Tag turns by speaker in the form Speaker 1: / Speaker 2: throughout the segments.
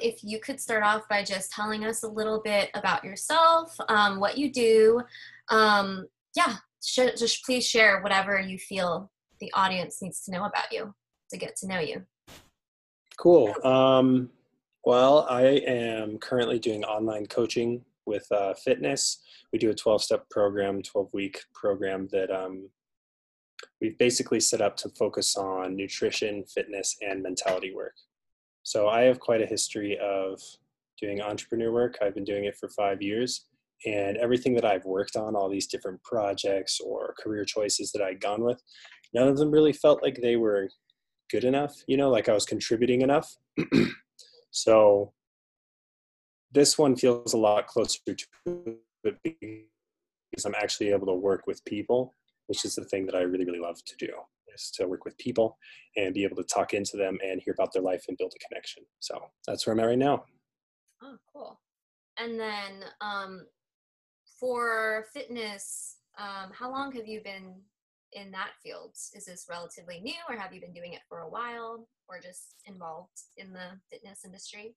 Speaker 1: if you could start off by just telling us a little bit about yourself, um, what you do. Um, yeah, sh- just please share whatever you feel the audience needs to know about you to get to know you.
Speaker 2: Cool. Um, well, I am currently doing online coaching with uh, fitness. We do a 12 step program, 12 week program that um, we've basically set up to focus on nutrition, fitness, and mentality work. So I have quite a history of doing entrepreneur work. I've been doing it for five years. And everything that I've worked on, all these different projects or career choices that I'd gone with, none of them really felt like they were good enough, you know, like I was contributing enough. so this one feels a lot closer to it because I'm actually able to work with people which is the thing that I really, really love to do is to work with people and be able to talk into them and hear about their life and build a connection. So that's where I'm at right now.
Speaker 1: Oh, cool. And then um, for fitness, um, how long have you been in that field? Is this relatively new or have you been doing it for a while or just involved in the fitness industry?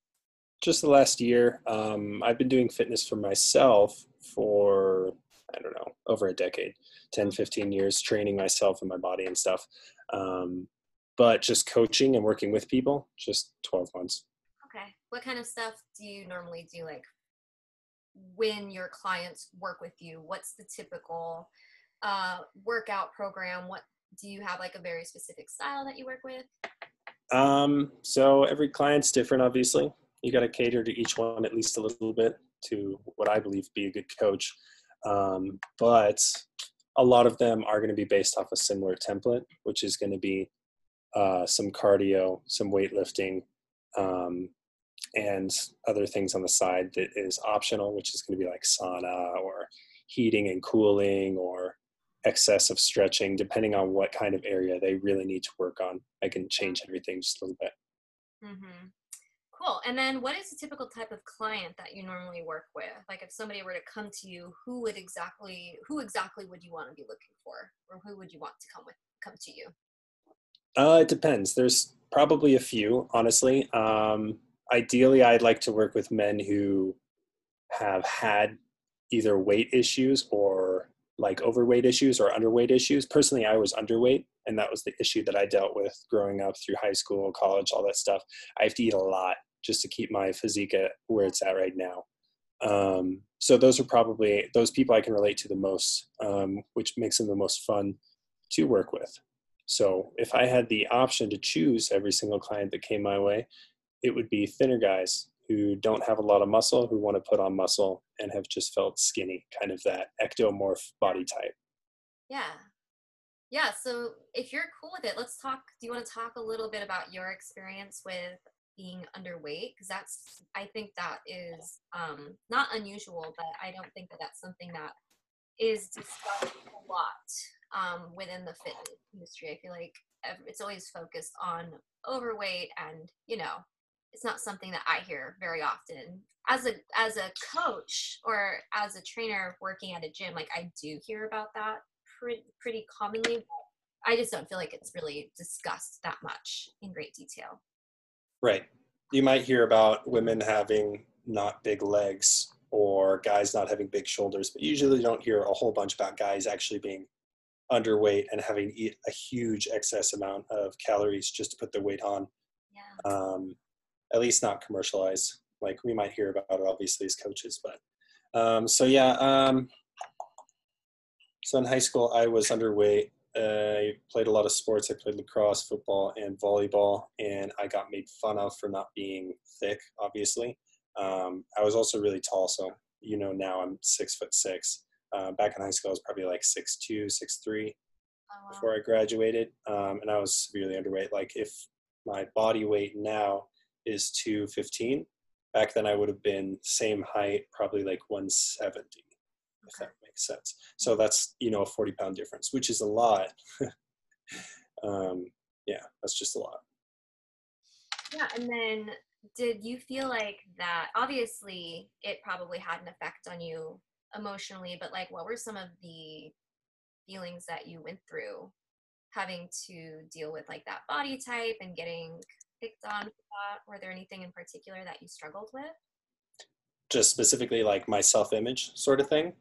Speaker 2: Just the last year. Um, I've been doing fitness for myself for I don't know, over a decade, 10, 15 years training myself and my body and stuff. Um, but just coaching and working with people, just 12 months.
Speaker 1: Okay. What kind of stuff do you normally do? Like when your clients work with you, what's the typical uh, workout program? What do you have like a very specific style that you work with?
Speaker 2: Um, so every client's different, obviously. You got to cater to each one at least a little bit to what I believe be a good coach. Um, but a lot of them are going to be based off a similar template, which is going to be uh, some cardio, some weightlifting, um, and other things on the side that is optional, which is going to be like sauna or heating and cooling or excessive stretching, depending on what kind of area they really need to work on. I can change everything just a little bit.
Speaker 1: Mm-hmm. Cool. And then what is the typical type of client that you normally work with? Like if somebody were to come to you, who would exactly who exactly would you want to be looking for? Or who would you want to come with come to you?
Speaker 2: Uh, it depends. There's probably a few, honestly. Um, ideally I'd like to work with men who have had either weight issues or like overweight issues or underweight issues. Personally, I was underweight, and that was the issue that I dealt with growing up through high school, college, all that stuff. I have to eat a lot just to keep my physique at where it's at right now. Um, so those are probably those people I can relate to the most, um, which makes them the most fun to work with. So if I had the option to choose every single client that came my way, it would be thinner guys who don't have a lot of muscle, who want to put on muscle and have just felt skinny, kind of that ectomorph body type.
Speaker 1: Yeah. Yeah. So if you're cool with it, let's talk. Do you want to talk a little bit about your experience with being underweight because that's i think that is um, not unusual but i don't think that that's something that is discussed a lot um, within the fitness industry. I feel like it's always focused on overweight and you know it's not something that i hear very often. As a as a coach or as a trainer working at a gym like i do hear about that pretty pretty commonly i just don't feel like it's really discussed that much in great detail
Speaker 2: Right. You might hear about women having not big legs or guys not having big shoulders, but usually you don't hear a whole bunch about guys actually being underweight and having eat a huge excess amount of calories just to put their weight on.
Speaker 1: Yeah.
Speaker 2: Um, at least not commercialized. Like we might hear about it obviously as coaches, but um, so yeah. Um, so in high school, I was underweight I played a lot of sports. I played lacrosse, football, and volleyball, and I got made fun of for not being thick. Obviously, um, I was also really tall, so you know now I'm six foot six. Uh, back in high school, I was probably like six two, six three oh, wow. before I graduated, um, and I was severely underweight. Like if my body weight now is two fifteen, back then I would have been same height, probably like one seventy. If that makes sense. So that's you know a 40 pound difference, which is a lot. um, yeah, that's just a lot.
Speaker 1: Yeah, and then did you feel like that? Obviously, it probably had an effect on you emotionally, but like, what were some of the feelings that you went through having to deal with like that body type and getting picked on Were there anything in particular that you struggled with?
Speaker 2: Just specifically like my self-image sort of thing.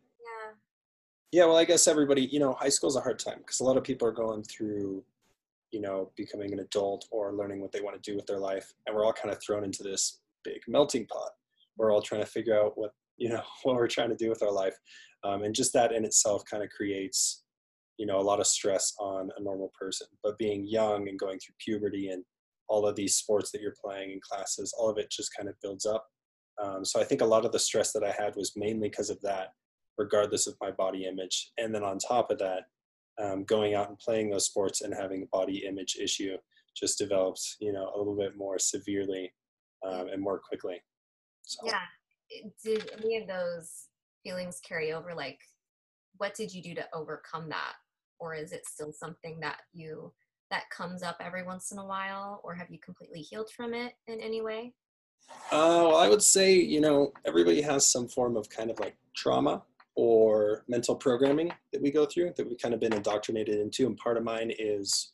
Speaker 1: Yeah.
Speaker 2: Well, I guess everybody, you know, high school is a hard time because a lot of people are going through, you know, becoming an adult or learning what they want to do with their life, and we're all kind of thrown into this big melting pot. We're all trying to figure out what you know what we're trying to do with our life, um, and just that in itself kind of creates you know a lot of stress on a normal person but being young and going through puberty and all of these sports that you're playing in classes all of it just kind of builds up um, so i think a lot of the stress that i had was mainly because of that regardless of my body image. And then on top of that um, going out and playing those sports and having a body image issue just develops you know a little bit more severely um, and more quickly.
Speaker 1: So. yeah. Did any of those feelings carry over? Like what did you do to overcome that? Or is it still something that you that comes up every once in a while? Or have you completely healed from it in any way?
Speaker 2: Uh, well i would say you know everybody has some form of kind of like trauma or mental programming that we go through that we've kind of been indoctrinated into and part of mine is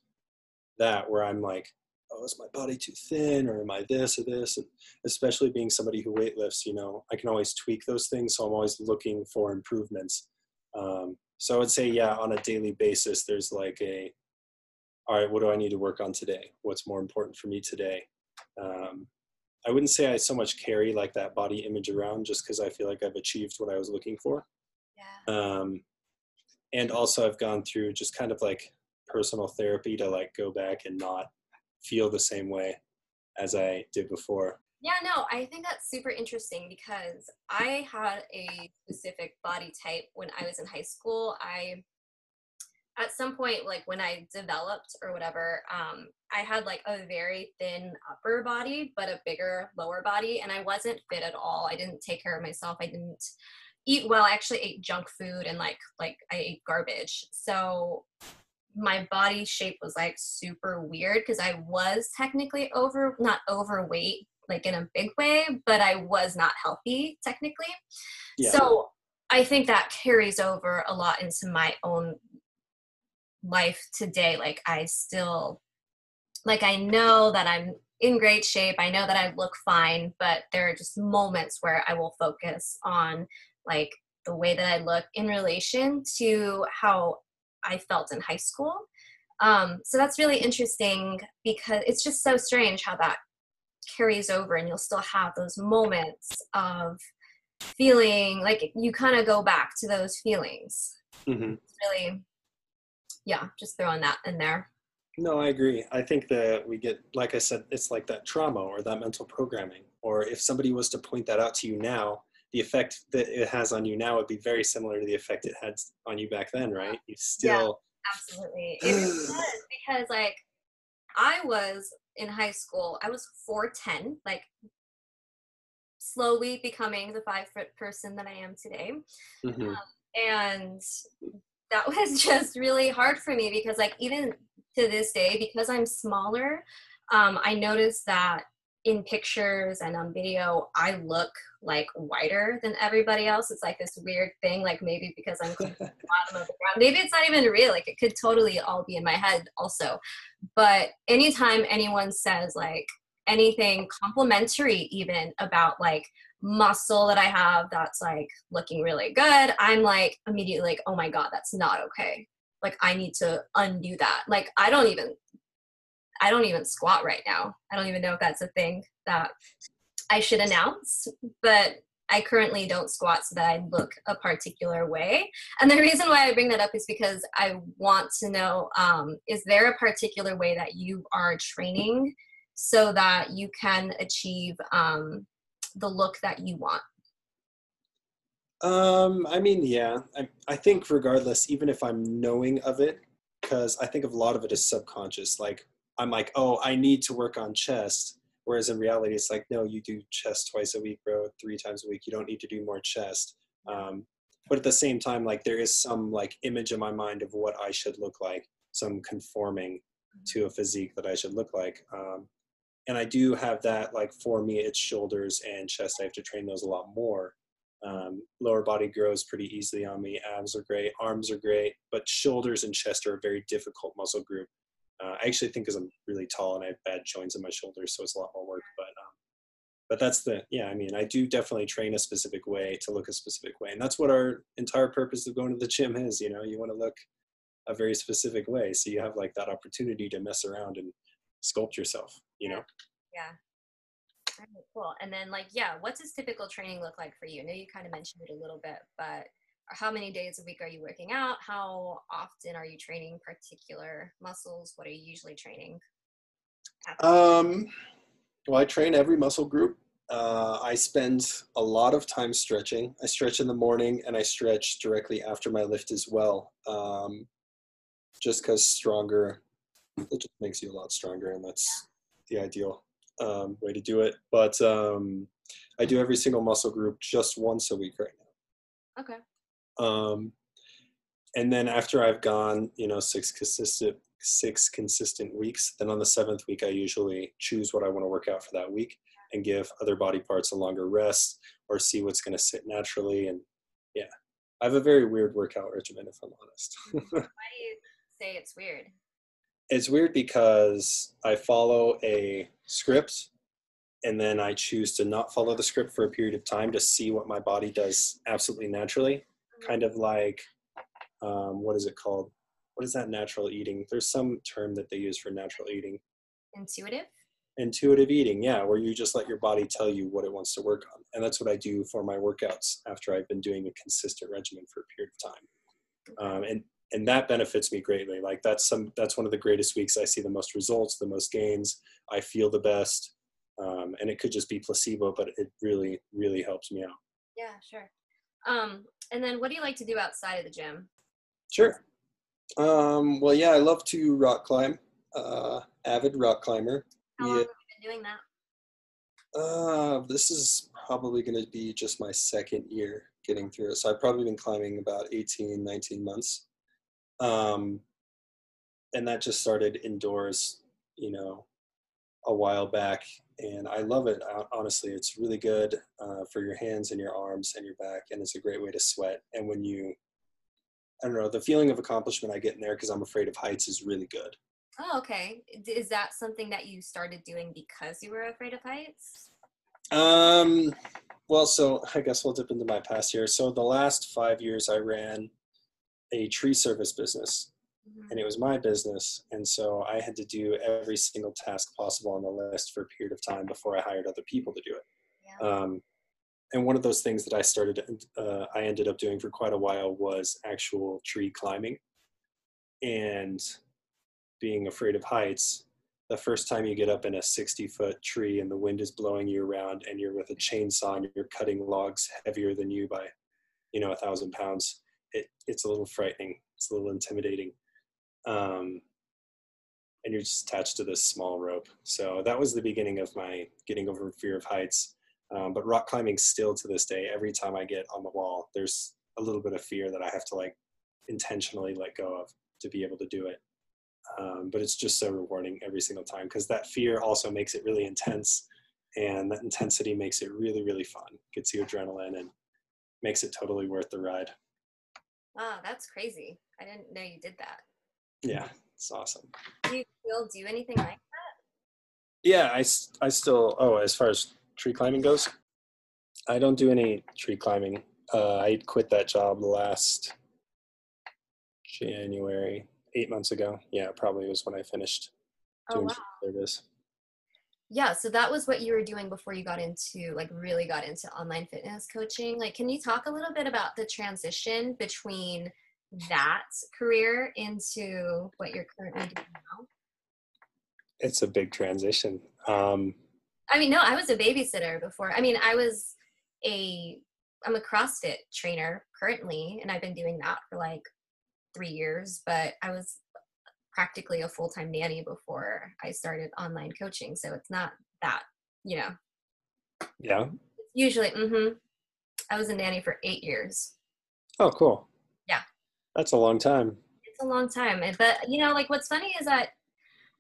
Speaker 2: that where i'm like oh is my body too thin or am i this or this and especially being somebody who weightlifts you know i can always tweak those things so i'm always looking for improvements um, so I would say, yeah, on a daily basis, there's like a, all right, what do I need to work on today? What's more important for me today? Um, I wouldn't say I so much carry like that body image around just because I feel like I've achieved what I was looking for.
Speaker 1: Yeah.
Speaker 2: Um, and also I've gone through just kind of like personal therapy to like go back and not feel the same way as I did before.
Speaker 1: Yeah, no, I think that's super interesting because I had a specific body type when I was in high school. I, at some point, like when I developed or whatever, um, I had like a very thin upper body, but a bigger lower body, and I wasn't fit at all. I didn't take care of myself. I didn't eat well. I actually ate junk food and like like I ate garbage. So my body shape was like super weird because I was technically over not overweight, like in a big way, but I was not healthy technically. Yeah. So I think that carries over a lot into my own life today. Like I still like I know that I'm in great shape. I know that I look fine, but there are just moments where I will focus on like the way that I look in relation to how I felt in high school. Um, so that's really interesting because it's just so strange how that carries over and you'll still have those moments of feeling like you kind of go back to those feelings mm-hmm. really yeah just throwing that in there
Speaker 2: no i agree i think that we get like i said it's like that trauma or that mental programming or if somebody was to point that out to you now the effect that it has on you now would be very similar to the effect it had on you back then right you still
Speaker 1: yeah, absolutely it is because like i was in high school, I was 4'10, like slowly becoming the five foot person that I am today. Mm-hmm. Um, and that was just really hard for me because, like, even to this day, because I'm smaller, um, I noticed that in pictures and on video, I look like whiter than everybody else. It's like this weird thing, like maybe because I'm bottom of the ground. Maybe it's not even real. Like it could totally all be in my head also. But anytime anyone says like anything complimentary even about like muscle that I have that's like looking really good, I'm like immediately like, oh my God, that's not okay. Like I need to undo that. Like I don't even I don't even squat right now. I don't even know if that's a thing that I should announce, but I currently don't squat so that I look a particular way. And the reason why I bring that up is because I want to know um, is there a particular way that you are training so that you can achieve um, the look that you want?
Speaker 2: Um, I mean, yeah, I, I think regardless, even if I'm knowing of it, because I think of a lot of it is subconscious. Like I'm like, oh, I need to work on chest. Whereas in reality, it's like, no, you do chest twice a week, bro, three times a week. You don't need to do more chest. Um, but at the same time, like there is some like image in my mind of what I should look like, some conforming to a physique that I should look like. Um, and I do have that like for me, it's shoulders and chest. I have to train those a lot more. Um, lower body grows pretty easily on me. Abs are great, arms are great, but shoulders and chest are a very difficult muscle group. Uh, I actually think because I'm really tall and I have bad joints in my shoulders, so it's a lot more work. But um, but that's the yeah. I mean, I do definitely train a specific way to look a specific way, and that's what our entire purpose of going to the gym is. You know, you want to look a very specific way, so you have like that opportunity to mess around and sculpt yourself. You know.
Speaker 1: Yeah. Right, cool. And then, like, yeah, what does typical training look like for you? I know you kind of mentioned it a little bit, but how many days a week are you working out? How often are you training particular muscles? What are you usually training?
Speaker 2: Um, well, I train every muscle group. Uh, I spend a lot of time stretching. I stretch in the morning and I stretch directly after my lift as well. Um, just because stronger, it just makes you a lot stronger, and that's the ideal um, way to do it. But um, I do every single muscle group just once a week right now.
Speaker 1: Okay.
Speaker 2: Um, and then after I've gone, you know, six consistent six consistent weeks, then on the seventh week, I usually choose what I want to work out for that week and give other body parts a longer rest or see what's going to sit naturally. And yeah, I have a very weird workout regimen, if I'm honest.
Speaker 1: Why do you say it's weird?
Speaker 2: it's weird because I follow a script and then I choose to not follow the script for a period of time to see what my body does absolutely naturally. Kind of like, um, what is it called? What is that natural eating? There's some term that they use for natural eating.
Speaker 1: Intuitive?
Speaker 2: Intuitive eating, yeah, where you just let your body tell you what it wants to work on. And that's what I do for my workouts after I've been doing a consistent regimen for a period of time. Um, and and that benefits me greatly like that's some that's one of the greatest weeks i see the most results the most gains i feel the best um, and it could just be placebo but it really really helps me out
Speaker 1: yeah sure um, and then what do you like to do outside of the gym?
Speaker 2: Sure. Um, well yeah i love to rock climb uh, avid rock climber.
Speaker 1: How long have you been doing that?
Speaker 2: Uh, this is probably going to be just my second year getting through it. So i've probably been climbing about 18 19 months. Um, and that just started indoors, you know, a while back. And I love it. Honestly, it's really good uh, for your hands and your arms and your back. And it's a great way to sweat. And when you, I don't know, the feeling of accomplishment I get in there because I'm afraid of heights is really good.
Speaker 1: Oh, okay. Is that something that you started doing because you were afraid of heights?
Speaker 2: Um, well, so I guess we'll dip into my past here. So the last five years I ran a tree service business. And it was my business and so i had to do every single task possible on the list for a period of time before i hired other people to do it yeah. um, and one of those things that i started uh, i ended up doing for quite a while was actual tree climbing and being afraid of heights the first time you get up in a 60 foot tree and the wind is blowing you around and you're with a chainsaw and you're cutting logs heavier than you by you know a thousand pounds it, it's a little frightening. It's a little intimidating. Um, and you're just attached to this small rope. So that was the beginning of my getting over fear of heights. Um, but rock climbing still to this day, every time I get on the wall, there's a little bit of fear that I have to like intentionally let go of to be able to do it. Um, but it's just so rewarding every single time because that fear also makes it really intense and that intensity makes it really, really fun. Gets you adrenaline and makes it totally worth the ride.
Speaker 1: Wow, that's crazy. I didn't know you did that.
Speaker 2: Yeah, it's awesome.
Speaker 1: Do you still do anything like that?
Speaker 2: Yeah, I, I still, oh, as far as tree climbing goes, I don't do any tree climbing. Uh, I quit that job last January, eight months ago. Yeah, probably was when I finished
Speaker 1: oh, doing oh, wow. service yeah so that was what you were doing before you got into like really got into online fitness coaching like can you talk a little bit about the transition between that career into what you're currently doing now
Speaker 2: it's a big transition um
Speaker 1: i mean no i was a babysitter before i mean i was a i'm a crossfit trainer currently and i've been doing that for like three years but i was practically a full time nanny before I started online coaching. So it's not that, you know.
Speaker 2: Yeah.
Speaker 1: Usually, mm-hmm. I was a nanny for eight years.
Speaker 2: Oh, cool. That's a long time.
Speaker 1: It's a long time. But, you know, like what's funny is that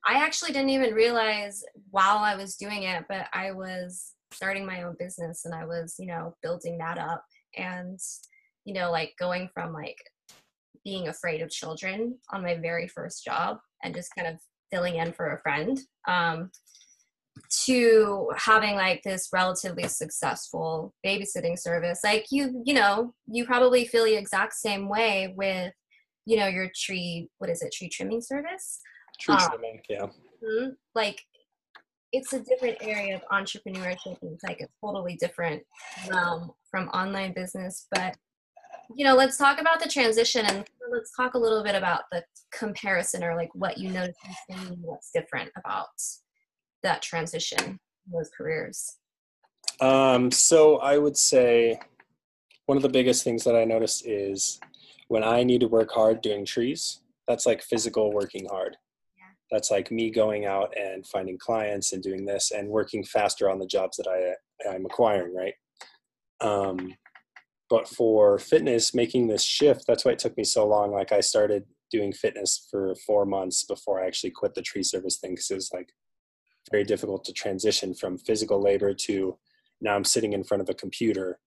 Speaker 1: I actually didn't even realize while I was doing it, but I was starting my own business and I was, you know, building that up and you know like going from like being afraid of children on my very first job and just kind of filling in for a friend um, to having like this relatively successful babysitting service like you you know you probably feel the exact same way with you know your tree what is it tree trimming service
Speaker 2: tree um, trimming yeah
Speaker 1: mm-hmm. like it's a different area of entrepreneurship it's like a totally different realm from online business but you know let's talk about the transition and let's talk a little bit about the comparison or like what you notice what's different about that transition those careers
Speaker 2: um, so i would say one of the biggest things that i noticed is when i need to work hard doing trees that's like physical working hard that's like me going out and finding clients and doing this and working faster on the jobs that I I'm acquiring, right? Um, but for fitness, making this shift, that's why it took me so long. Like I started doing fitness for four months before I actually quit the tree service thing because it was like very difficult to transition from physical labor to now I'm sitting in front of a computer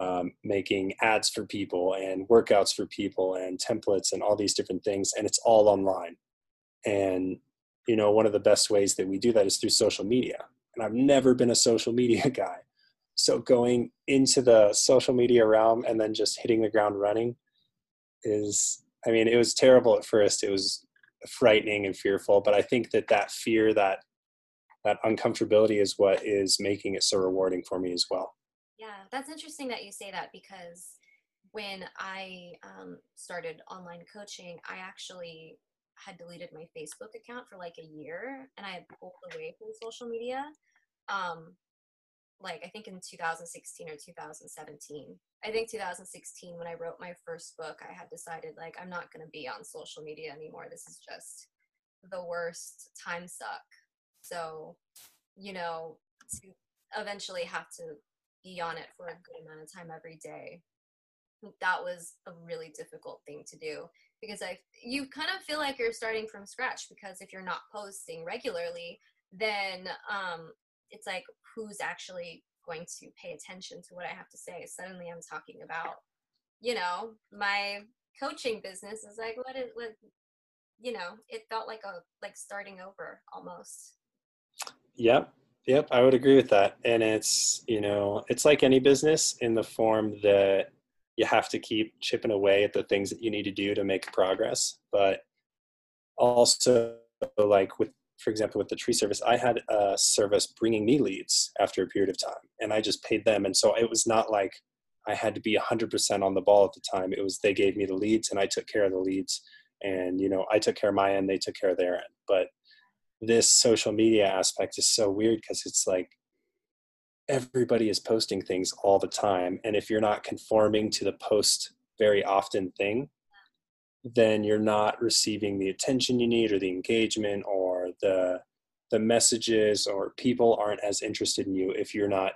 Speaker 2: um, making ads for people and workouts for people and templates and all these different things and it's all online. And you know one of the best ways that we do that is through social media. And i've never been a social media guy. So going into the social media realm and then just hitting the ground running is i mean it was terrible at first. It was frightening and fearful but i think that that fear that that uncomfortability is what is making it so rewarding for me as well
Speaker 1: yeah that's interesting that you say that because when i um, started online coaching i actually had deleted my Facebook account for like a year and I had pulled away from social media. Um, like I think in 2016 or 2017. I think 2016 when I wrote my first book, I had decided like I'm not going to be on social media anymore. This is just the worst time suck. So, you know, to eventually have to be on it for a good amount of time every day. That was a really difficult thing to do because I you kind of feel like you're starting from scratch because if you're not posting regularly, then um, it's like who's actually going to pay attention to what I have to say. Suddenly, I'm talking about you know my coaching business is like what is what you know it felt like a like starting over almost.
Speaker 2: Yep. Yep, I would agree with that. And it's, you know, it's like any business in the form that you have to keep chipping away at the things that you need to do to make progress but also like with for example with the tree service i had a service bringing me leads after a period of time and i just paid them and so it was not like i had to be 100% on the ball at the time it was they gave me the leads and i took care of the leads and you know i took care of my end they took care of their end but this social media aspect is so weird because it's like everybody is posting things all the time and if you're not conforming to the post very often thing then you're not receiving the attention you need or the engagement or the the messages or people aren't as interested in you if you're not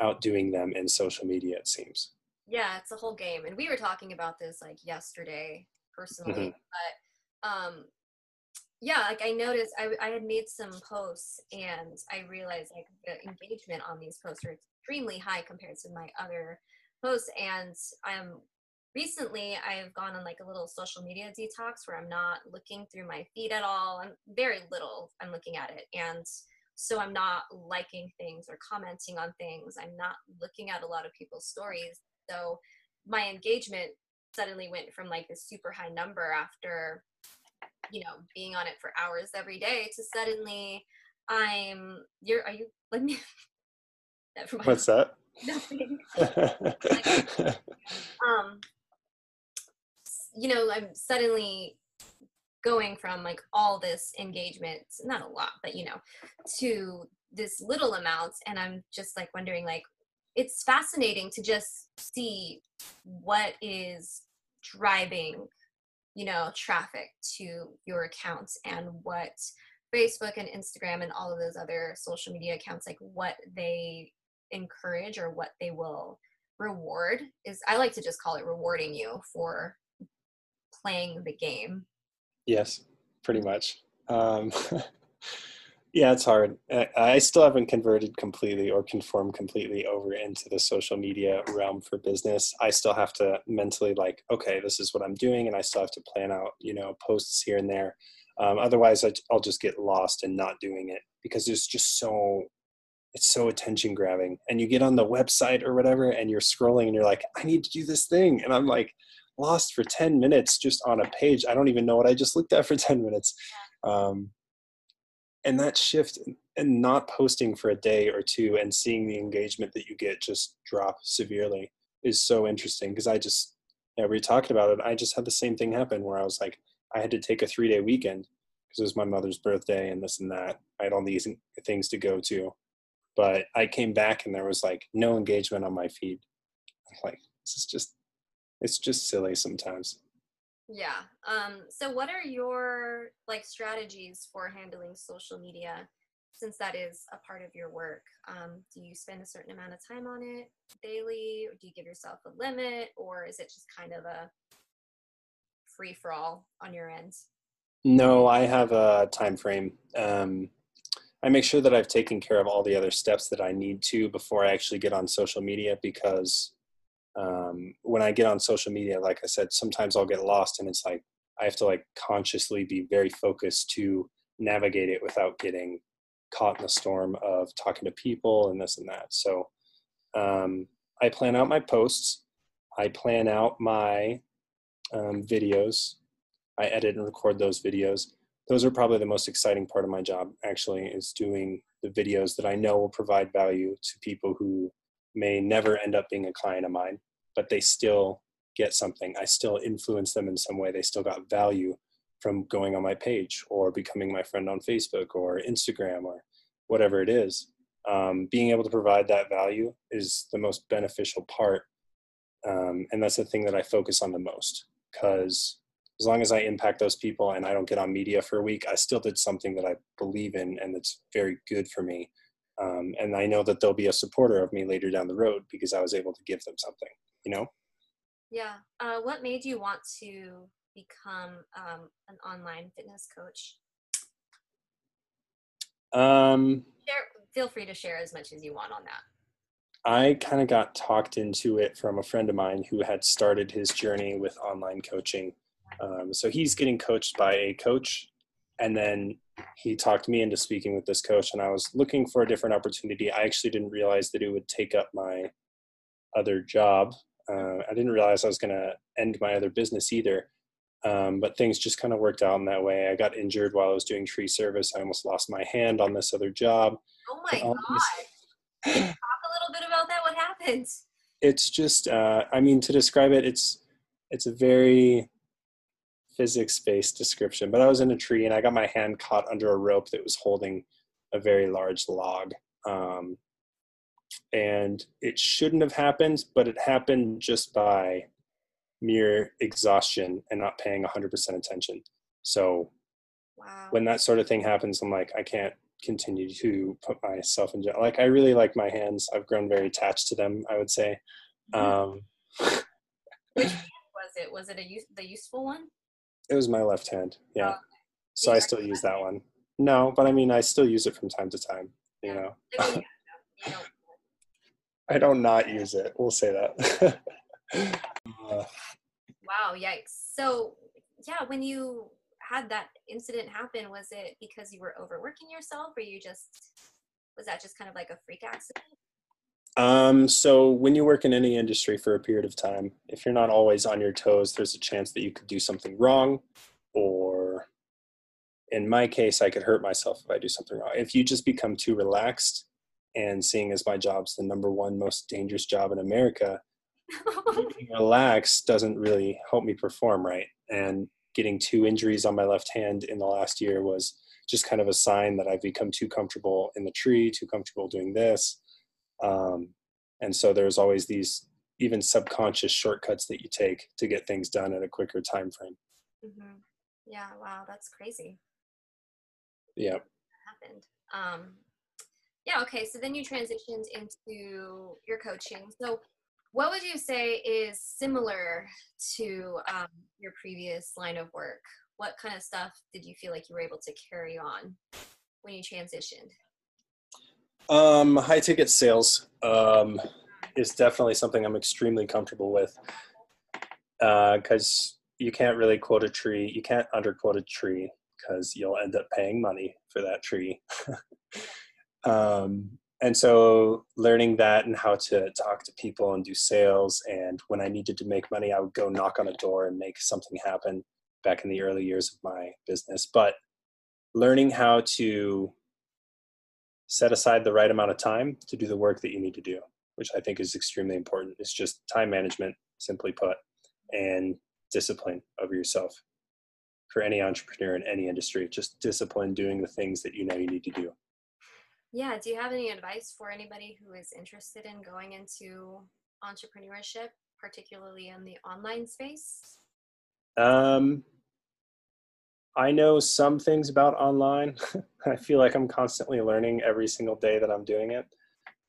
Speaker 2: outdoing them in social media it seems
Speaker 1: yeah it's a whole game and we were talking about this like yesterday personally mm-hmm. but um yeah like i noticed I, I had made some posts and i realized like the engagement on these posts are extremely high compared to my other posts and um recently i've gone on like a little social media detox where i'm not looking through my feed at all i'm very little i'm looking at it and so i'm not liking things or commenting on things i'm not looking at a lot of people's stories so my engagement suddenly went from like a super high number after you know being on it for hours every day to suddenly i'm you're are you let me
Speaker 2: what's that?
Speaker 1: Nothing. Like, um you know i'm suddenly going from like all this engagement not a lot but you know to this little amount and i'm just like wondering like it's fascinating to just see what is driving you know traffic to your accounts and what facebook and instagram and all of those other social media accounts like what they encourage or what they will reward is i like to just call it rewarding you for playing the game.
Speaker 2: Yes pretty much. Um, Yeah, it's hard. I still haven't converted completely or conformed completely over into the social media realm for business. I still have to mentally like, okay, this is what I'm doing, and I still have to plan out, you know, posts here and there. Um, otherwise, I'll just get lost in not doing it because it's just so, it's so attention grabbing. And you get on the website or whatever, and you're scrolling, and you're like, I need to do this thing, and I'm like lost for 10 minutes just on a page. I don't even know what I just looked at for 10 minutes. Um, and that shift and not posting for a day or two and seeing the engagement that you get just drop severely is so interesting because I just we talking about it. I just had the same thing happen where I was like, I had to take a three day weekend because it was my mother's birthday and this and that. I had all these things to go to, but I came back and there was like no engagement on my feed. Like, this is just, it's just silly sometimes.
Speaker 1: Yeah. Um, so what are your like strategies for handling social media since that is a part of your work? Um, do you spend a certain amount of time on it daily or do you give yourself a limit or is it just kind of a free for all on your end?
Speaker 2: No, I have a time frame. Um, I make sure that I've taken care of all the other steps that I need to before I actually get on social media because um, when I get on social media, like I said, sometimes I'll get lost and it's like I have to like consciously be very focused to navigate it without getting caught in the storm of talking to people and this and that. So um, I plan out my posts. I plan out my um, videos. I edit and record those videos. Those are probably the most exciting part of my job, actually, is doing the videos that I know will provide value to people who may never end up being a client of mine but they still get something. I still influence them in some way. They still got value from going on my page or becoming my friend on Facebook or Instagram or whatever it is. Um, being able to provide that value is the most beneficial part. Um, and that's the thing that I focus on the most because as long as I impact those people and I don't get on media for a week, I still did something that I believe in and that's very good for me. Um, and I know that they'll be a supporter of me later down the road because I was able to give them something you know?
Speaker 1: Yeah uh, what made you want to become um, an online fitness coach?
Speaker 2: Um
Speaker 1: share, feel free to share as much as you want on that.
Speaker 2: I kind of got talked into it from a friend of mine who had started his journey with online coaching. Um, so he's getting coached by a coach, and then he talked me into speaking with this coach. And I was looking for a different opportunity. I actually didn't realize that it would take up my other job uh, I didn't realize I was going to end my other business either. Um, but things just kind of worked out in that way. I got injured while I was doing tree service. I almost lost my hand on this other job.
Speaker 1: Oh my god! Talk a little bit about that. What happened?
Speaker 2: It's just, uh, I mean, to describe it, it's it's a very physics-based description. But I was in a tree and I got my hand caught under a rope that was holding a very large log. Um, and it shouldn't have happened, but it happened just by mere exhaustion and not paying 100% attention. So wow. when that sort of thing happens, I'm like, I can't continue to put myself in jail. Like, I really like my hands. I've grown very attached to them, I would say. Mm-hmm.
Speaker 1: Um, Which was it? Was it a use, the useful one?
Speaker 2: It was my left hand. Yeah. Oh, so I still use that one. No, but I mean, I still use it from time to time, you yeah. know. you I don't not use it. We'll say that.
Speaker 1: uh, wow, yikes. So, yeah, when you had that incident happen, was it because you were overworking yourself or you just, was that just kind of like a freak accident?
Speaker 2: Um, so when you work in any industry for a period of time, if you're not always on your toes, there's a chance that you could do something wrong or in my case, I could hurt myself if I do something wrong. If you just become too relaxed, and seeing as my job's the number one most dangerous job in America, being relaxed doesn't really help me perform right. And getting two injuries on my left hand in the last year was just kind of a sign that I've become too comfortable in the tree, too comfortable doing this. Um, and so there's always these even subconscious shortcuts that you take to get things done at a quicker time frame.
Speaker 1: Mm-hmm. Yeah, wow, that's crazy.
Speaker 2: Yeah.
Speaker 1: happened. Um, yeah okay so then you transitioned into your coaching so what would you say is similar to um, your previous line of work what kind of stuff did you feel like you were able to carry on when you transitioned?
Speaker 2: Um, high ticket sales um, is definitely something I'm extremely comfortable with because uh, you can't really quote a tree, you can't underquote a tree because you'll end up paying money for that tree. um, and so learning that and how to talk to people and do sales and when i needed to make money i would go knock on a door and make something happen back in the early years of my business but learning how to set aside the right amount of time to do the work that you need to do which i think is extremely important. It's just time management simply put and discipline over yourself. For any entrepreneur in any industry just discipline doing the things that you know you need to do.
Speaker 1: Yeah do you have any advice for anybody who is interested in going into entrepreneurship particularly in the online space?
Speaker 2: Um i know some things about online. I feel like i'm constantly learning every single day that i'm doing it.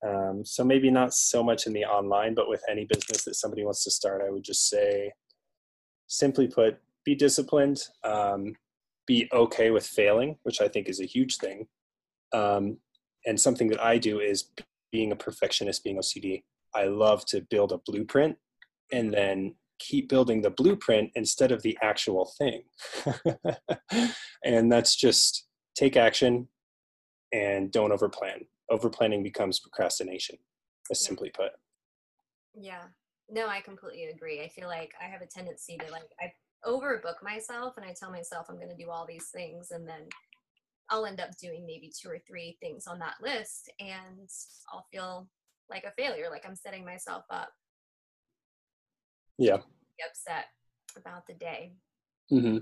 Speaker 2: Um, so maybe not so much in the online but with any business that somebody wants to start i would just say simply put be disciplined um, be okay with failing which i think is a huge thing. Um, and something that I do is being a perfectionist, being OCD. I love to build a blueprint and then keep building the blueprint instead of the actual thing. and that's just take action and don't overplan. Overplanning becomes procrastination, as simply put.
Speaker 1: Yeah. No, I completely agree. I feel like I have a tendency to like I overbook myself and I tell myself I'm going to do all these things and then I'll end up doing maybe two or three things on that list and I'll feel like a failure, like I'm setting myself up.
Speaker 2: Yeah.
Speaker 1: Upset about the day.
Speaker 2: Mm-hmm.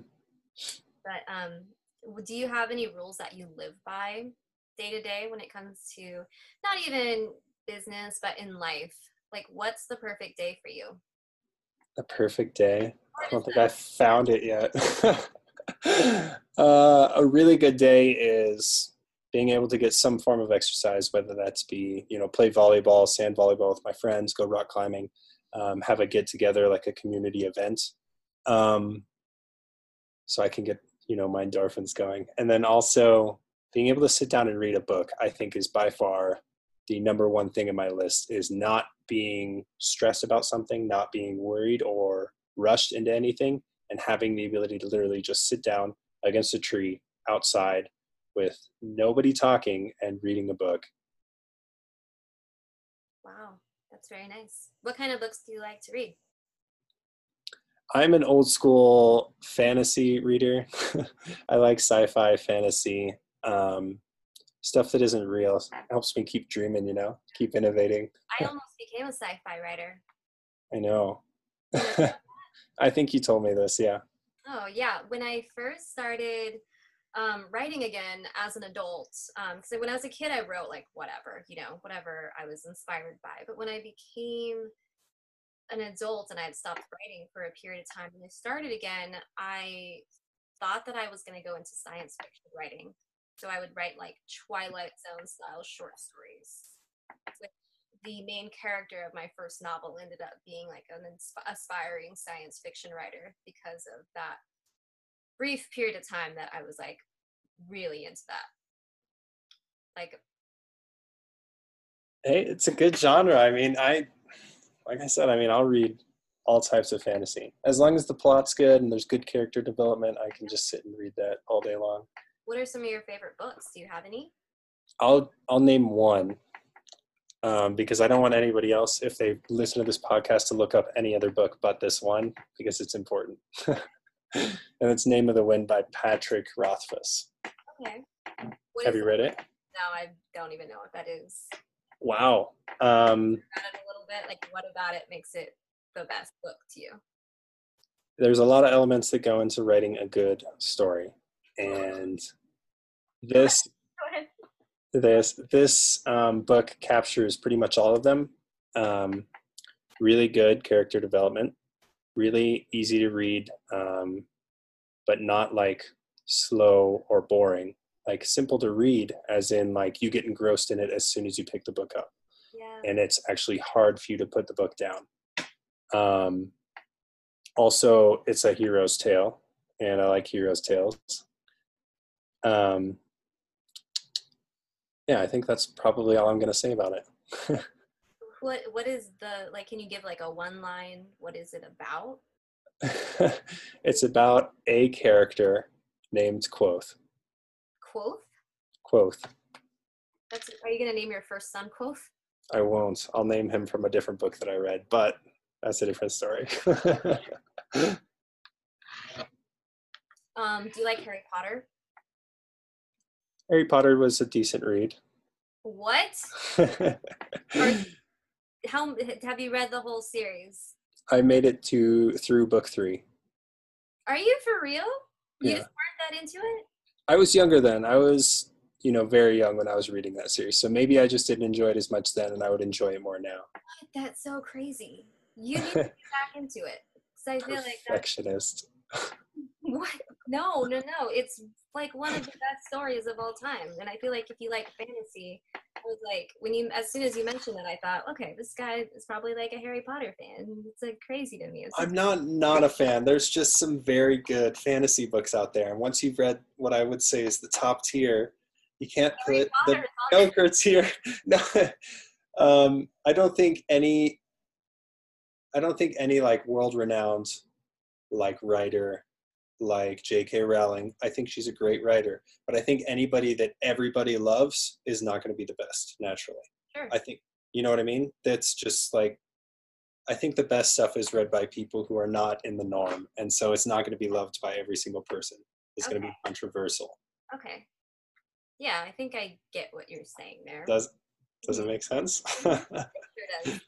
Speaker 1: But um, do you have any rules that you live by day to day when it comes to not even business, but in life? Like, what's the perfect day for you?
Speaker 2: The perfect day? I don't think I found it yet. uh, a really good day is being able to get some form of exercise, whether that's be, you know, play volleyball, sand volleyball with my friends, go rock climbing, um, have a get together like a community event. Um, so I can get, you know, my endorphins going. And then also being able to sit down and read a book, I think is by far the number one thing in my list is not being stressed about something, not being worried or rushed into anything, and having the ability to literally just sit down against a tree outside with nobody talking and reading a book.
Speaker 1: Wow, that's very nice. What kind of books do you like to read?
Speaker 2: I'm an old school fantasy reader. I like sci fi, fantasy, um, stuff that isn't real. helps me keep dreaming, you know, keep innovating.
Speaker 1: I almost became a sci fi writer.
Speaker 2: I know. I think you told me this, yeah.
Speaker 1: Oh, yeah. When I first started um, writing again as an adult, because um, when I was a kid, I wrote like whatever, you know, whatever I was inspired by. But when I became an adult and I had stopped writing for a period of time and I started again, I thought that I was going to go into science fiction writing. So I would write like Twilight Zone style short stories, which the main character of my first novel ended up being like an aspiring science fiction writer because of that brief period of time that I was like really into that. Like
Speaker 2: Hey, it's a good genre. I mean, I like I said, I mean, I'll read all types of fantasy. As long as the plot's good and there's good character development, I can just sit and read that all day long.
Speaker 1: What are some of your favorite books? Do you have any?
Speaker 2: I'll I'll name one um, because I don't want anybody else, if they listen to this podcast, to look up any other book but this one because it's important. and it's Name of the Wind by Patrick Rothfuss.
Speaker 1: Okay.
Speaker 2: What Have you read it?
Speaker 1: No, I don't even know what that is.
Speaker 2: Wow. Um,
Speaker 1: it a little bit. Like, what about it makes it the best book to you?
Speaker 2: There's a lot of elements that go into writing a good story, and this this this um, book captures pretty much all of them. Um, really good character development, really easy to read, um, but not like slow or boring. Like simple to read, as in like you get engrossed in it as soon as you pick the book up,
Speaker 1: yeah.
Speaker 2: and it's actually hard for you to put the book down. Um, also, it's a hero's tale, and I like hero's tales. Um, yeah, I think that's probably all I'm going to say about it.
Speaker 1: what What is the like? Can you give like a one line? What is it about?
Speaker 2: it's about a character named Kvothe.
Speaker 1: Kvothe.
Speaker 2: Kvothe.
Speaker 1: That's. Are you going to name your first son Kvothe?
Speaker 2: I won't. I'll name him from a different book that I read, but that's a different story.
Speaker 1: um, do you like Harry Potter?
Speaker 2: Harry Potter was a decent read.
Speaker 1: What? how have you read the whole series?
Speaker 2: I made it to through book three.
Speaker 1: Are you for real? You
Speaker 2: Yeah.
Speaker 1: just weren't that into it?
Speaker 2: I was younger then. I was, you know, very young when I was reading that series. So maybe I just didn't enjoy it as much then, and I would enjoy it more now.
Speaker 1: That's so crazy. You need to get back into it. Because I feel like
Speaker 2: Perfectionist.
Speaker 1: what? No, no, no. It's like one of the best stories of all time. And I feel like if you like fantasy, was like, when you, as soon as you mentioned it, I thought, okay, this guy is probably like a Harry Potter fan. It's like crazy to me. It's
Speaker 2: I'm not not a fan. There's just some very good fantasy books out there, and once you've read what I would say is the top tier, you can't
Speaker 1: Harry
Speaker 2: put
Speaker 1: Potter
Speaker 2: the
Speaker 1: is on there.
Speaker 2: Joker's here. No, um, I don't think any. I don't think any like world-renowned, like writer, like J.K. Rowling. I think she's a great writer, but I think anybody that everybody loves is not going to be the best naturally.
Speaker 1: Sure.
Speaker 2: I think you know what I mean. That's just like I think the best stuff is read by people who are not in the norm, and so it's not going to be loved by every single person. It's going to be controversial.
Speaker 1: Okay. Yeah, I think I get what you're saying there.
Speaker 2: Does does it mm-hmm. make sense? Mm-hmm.
Speaker 1: Sure does.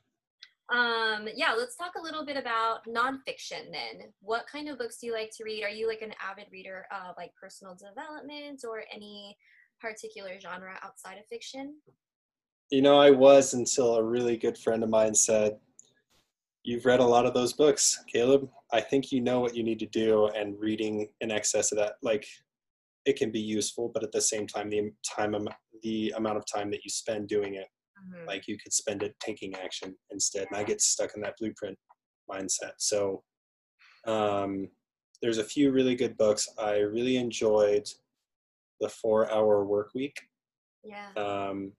Speaker 1: Um, yeah, let's talk a little bit about nonfiction then. What kind of books do you like to read? Are you like an avid reader of like personal development or any particular genre outside of fiction?
Speaker 2: you know, I was until a really good friend of mine said, "You've read a lot of those books, Caleb. I think you know what you need to do, and reading in excess of that, like." It can be useful, but at the same time, the time the amount of time that you spend doing it
Speaker 1: Mhm.
Speaker 2: like you could spend it taking action instead and i get stuck in that blueprint mindset so um, there's a few really good books i really enjoyed the four hour work week
Speaker 1: yeah.
Speaker 2: um,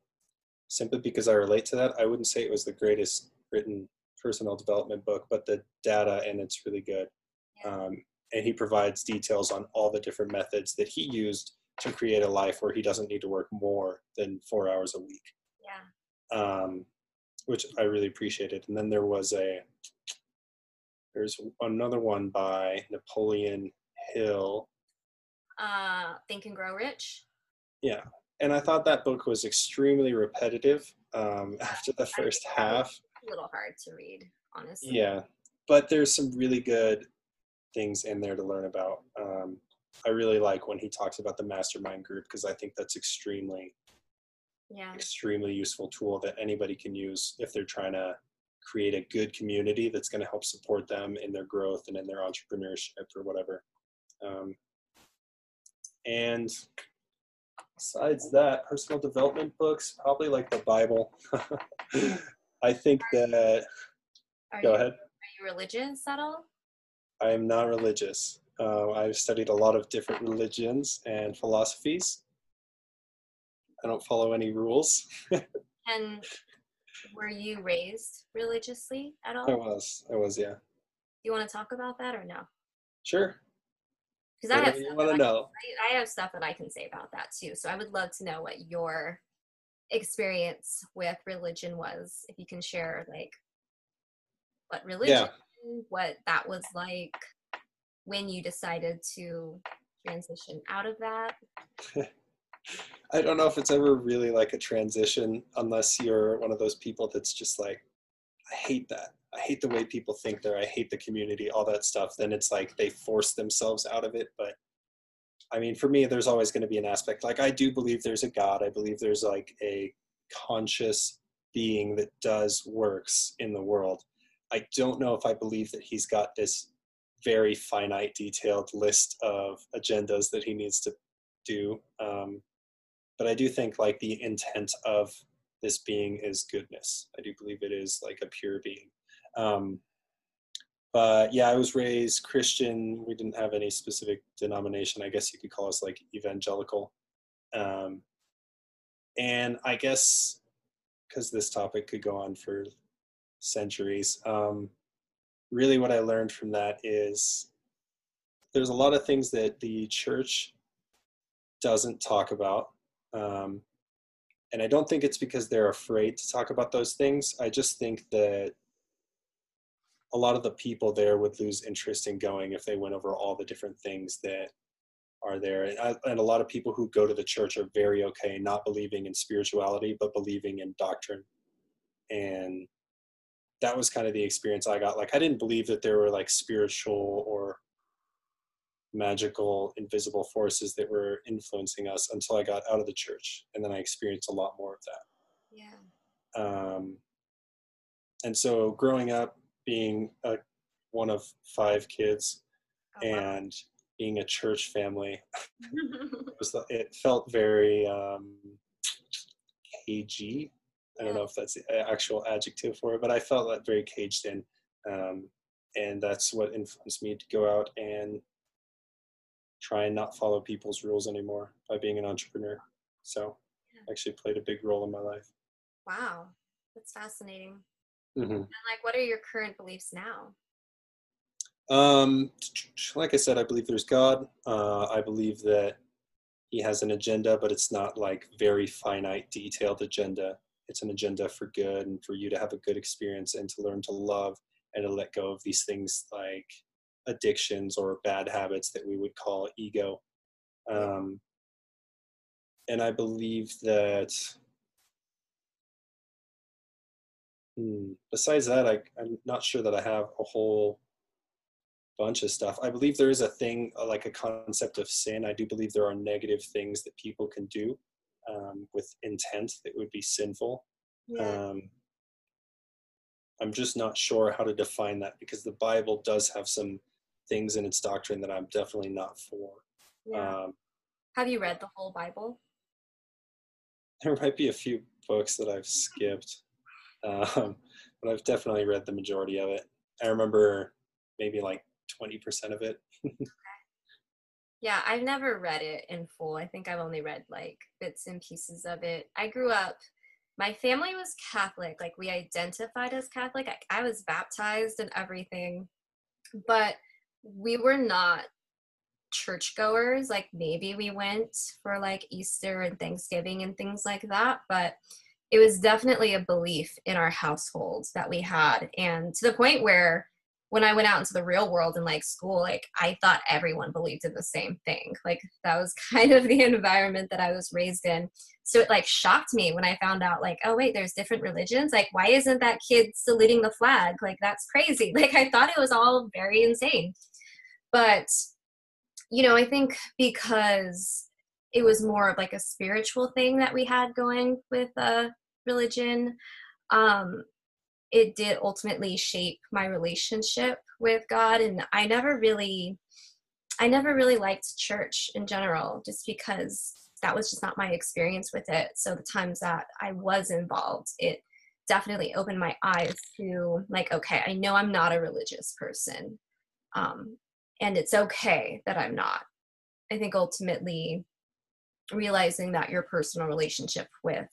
Speaker 2: simply because i relate to that i wouldn't say it was the greatest written personal development book but the data and it's really good
Speaker 1: yeah.
Speaker 2: um, and he provides details on all the different methods that he used to create a life where he doesn't need to work more than four hours a week. Um, which I really appreciated. And then there was a there's another one by Napoleon Hill.
Speaker 1: Uh, Think and Grow Rich.
Speaker 2: Yeah, and I thought that book was extremely repetitive um, after the first half.
Speaker 1: A little hard to read, honestly.
Speaker 2: Yeah, but there's some really good things in there to learn about. Um, I really like when he talks about the mastermind group because I think that's extremely
Speaker 1: Yeah.
Speaker 2: extremely useful tool that anybody can use if they're trying to create a good community that's going to help support them in their growth and in their entrepreneurship or whatever. Um, and besides that, personal development books, probably like the Bible. I think that,
Speaker 1: Are
Speaker 2: go
Speaker 1: you,
Speaker 2: ahead.
Speaker 1: Are you religious at all?
Speaker 2: I am not religious. Uh, I've studied a lot of different religions and philosophies. I don't follow any rules.
Speaker 1: And were you raised religiously at all?
Speaker 2: I was, I was, yeah.
Speaker 1: Do you want to talk about that or no?
Speaker 2: Sure.
Speaker 1: Because I have
Speaker 2: you want to know.
Speaker 1: I I have stuff that I can say about that too. So I would love to know what your experience with religion was. If you can share like what religion, what that was like when you decided to transition out of that.
Speaker 2: I don't know if it's ever really like a transition unless you're one of those people that's just like, I hate that. I hate the way people think there. I hate the community, all that stuff. Then it's like they force themselves out of it. But I mean, for me, there's always going to be an aspect. Like, I do believe there's a God. I believe there's like a conscious being that does works in the world. I don't know if I believe that he's got this very finite, detailed list of agendas that he needs to do. Um, but I do think like the intent of this being is goodness. I do believe it is like a pure being. Um, but yeah, I was raised Christian. We didn't have any specific denomination. I guess you could call us like evangelical. Um, and I guess because this topic could go on for centuries, um, really what I learned from that is there's a lot of things that the church doesn't talk about. Um, and I don't think it's because they're afraid to talk about those things. I just think that a lot of the people there would lose interest in going if they went over all the different things that are there. And, I, and, a lot of people who go to the church are very okay not believing in spirituality, but believing in doctrine. And that was kind of the experience I got. Like, I didn't believe that there were like spiritual or magical, invisible forces that were influencing us until I got out of the church. And then I experienced a lot more of that.
Speaker 1: Yeah.
Speaker 2: Um, and so growing up, being a, one of five kids oh, and wow. being a church family, it, was, it felt very um, cagey. I don't know if that's the actual adjective for it, but I felt that very caged in. Um, and that's what influenced me to go out and try and not follow people's rules anymore by being an entrepreneur. So actually played a big role in my life.
Speaker 1: Wow, that's fascinating.
Speaker 2: Mm-hmm. And
Speaker 1: like, what are your current beliefs now?
Speaker 2: Um, like I said, I believe there's God. Uh, I believe that He has an agenda, but it's not like very finite, detailed agenda. It's an agenda for good and for you to have a good experience and to learn to love and to let go of these things like addictions or bad habits that we would call ego. Um, and I believe that Hmm. Besides that, I, I'm not sure that I have a whole bunch of stuff. I believe there is a thing uh, like a concept of sin. I do believe there are negative things that people can do um, with intent that would be sinful. Yeah. Um, I'm just not sure how to define that because the Bible does have some things in its doctrine that I'm definitely not for.
Speaker 1: Yeah. Um, have you read the whole Bible?
Speaker 2: There might be a few books that I've skipped um, but I've definitely read the majority of it. I remember maybe like 20% of it.
Speaker 1: yeah, I've never read it in full. I think I've only read like bits and pieces of it. I grew up, my family was Catholic. Like we identified as Catholic. I, I was baptized and everything, but we were not churchgoers. Like maybe we went for like Easter and Thanksgiving and things like that, but it was definitely a belief in our household that we had and to the point where when i went out into the real world and like school like i thought everyone believed in the same thing like that was kind of the environment that i was raised in. So it like shocked me when i found out like oh wait there's different religions? Like why isn't that kid saluting the flag? Like that's crazy. Like i thought it was all very insane but you know i think because it was more of like a spiritual thing that we had going with uh, religion. Um, it did ultimately shape my relationship with God, and I never really, I never really liked church in general, just because that was just not my experience with it. So the times that I was involved, it definitely opened my eyes to like, okay, I know I'm not a religious person, um, and it's okay that I'm not. I think ultimately realizing that your personal relationship with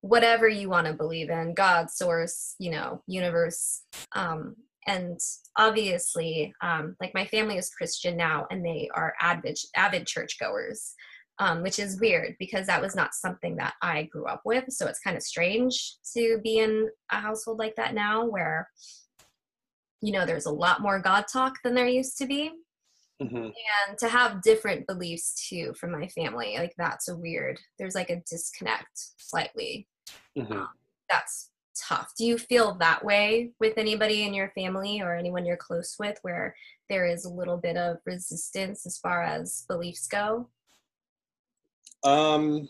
Speaker 1: whatever you want to believe in god source you know universe um, and obviously um, like my family is christian now and they are avid avid churchgoers um, which is weird because that was not something that i grew up with so it's kind of strange to be in a household like that now where you know there's a lot more god talk than there used to be
Speaker 2: Mm-hmm.
Speaker 1: And to have different beliefs too from my family, like that's a weird, there's like a disconnect slightly.
Speaker 2: Mm-hmm. Um,
Speaker 1: that's tough. Do you feel that way with anybody in your family or anyone you're close with where there is a little bit of resistance as far as beliefs go?
Speaker 2: Um,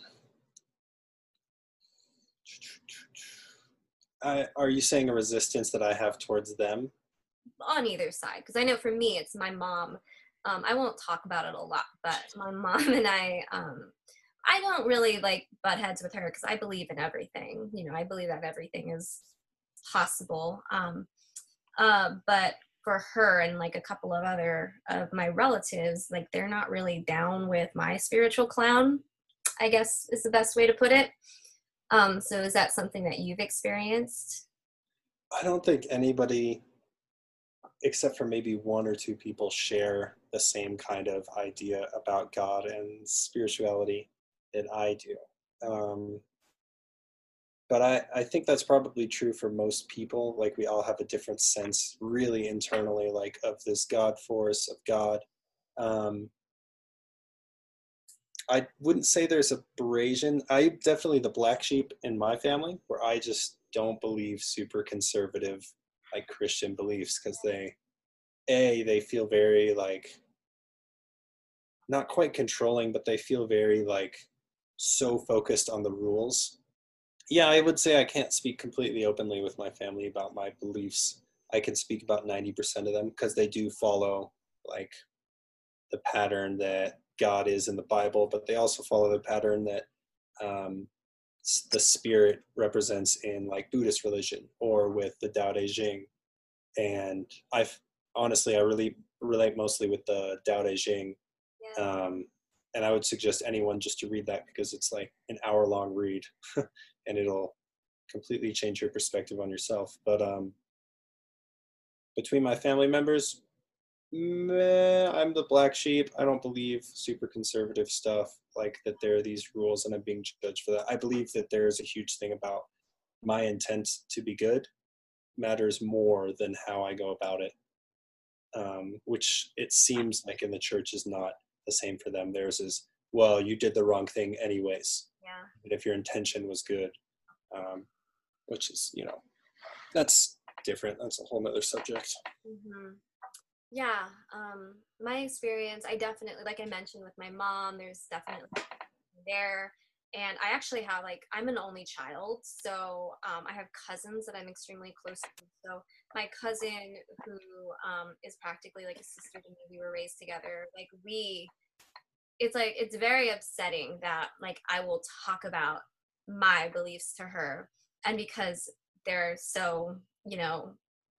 Speaker 2: I, are you saying a resistance that I have towards them?
Speaker 1: On either side, because I know for me, it's my mom um, I won't talk about it a lot, but my mom and I, um, I don't really like butt heads with her because I believe in everything. You know, I believe that everything is possible. Um, uh, but for her and like a couple of other of my relatives, like they're not really down with my spiritual clown. I guess is the best way to put it. Um, so is that something that you've experienced?
Speaker 2: I don't think anybody, except for maybe one or two people, share the same kind of idea about God and spirituality that I do. Um, but I, I think that's probably true for most people. Like we all have a different sense, really internally, like of this God force of God. Um, I wouldn't say there's a abrasion. I definitely the black sheep in my family, where I just don't believe super conservative like Christian beliefs because they, a they feel very like not quite controlling, but they feel very like so focused on the rules. Yeah, I would say I can't speak completely openly with my family about my beliefs. I can speak about 90% of them because they do follow like the pattern that God is in the Bible, but they also follow the pattern that um, the spirit represents in like Buddhist religion or with the Tao Te Ching. And I've honestly, I really relate mostly with the Tao Te Ching. Yeah. Um, and I would suggest anyone just to read that because it's like an hour long read and it'll completely change your perspective on yourself. But um, between my family members, meh, I'm the black sheep. I don't believe super conservative stuff like that there are these rules and I'm being judged for that. I believe that there is a huge thing about my intent to be good matters more than how I go about it, um, which it seems like in the church is not the same for them. Theirs is, well, you did the wrong thing anyways.
Speaker 1: Yeah.
Speaker 2: But if your intention was good, um, which is, you know, that's different. That's a whole nother subject.
Speaker 1: Mm-hmm. Yeah, um, my experience, I definitely, like I mentioned with my mom, there's definitely there. And I actually have, like, I'm an only child. So um, I have cousins that I'm extremely close to. So my cousin, who um, is practically like a sister to me, we were raised together. Like, we, it's like, it's very upsetting that, like, I will talk about my beliefs to her. And because they're so, you know,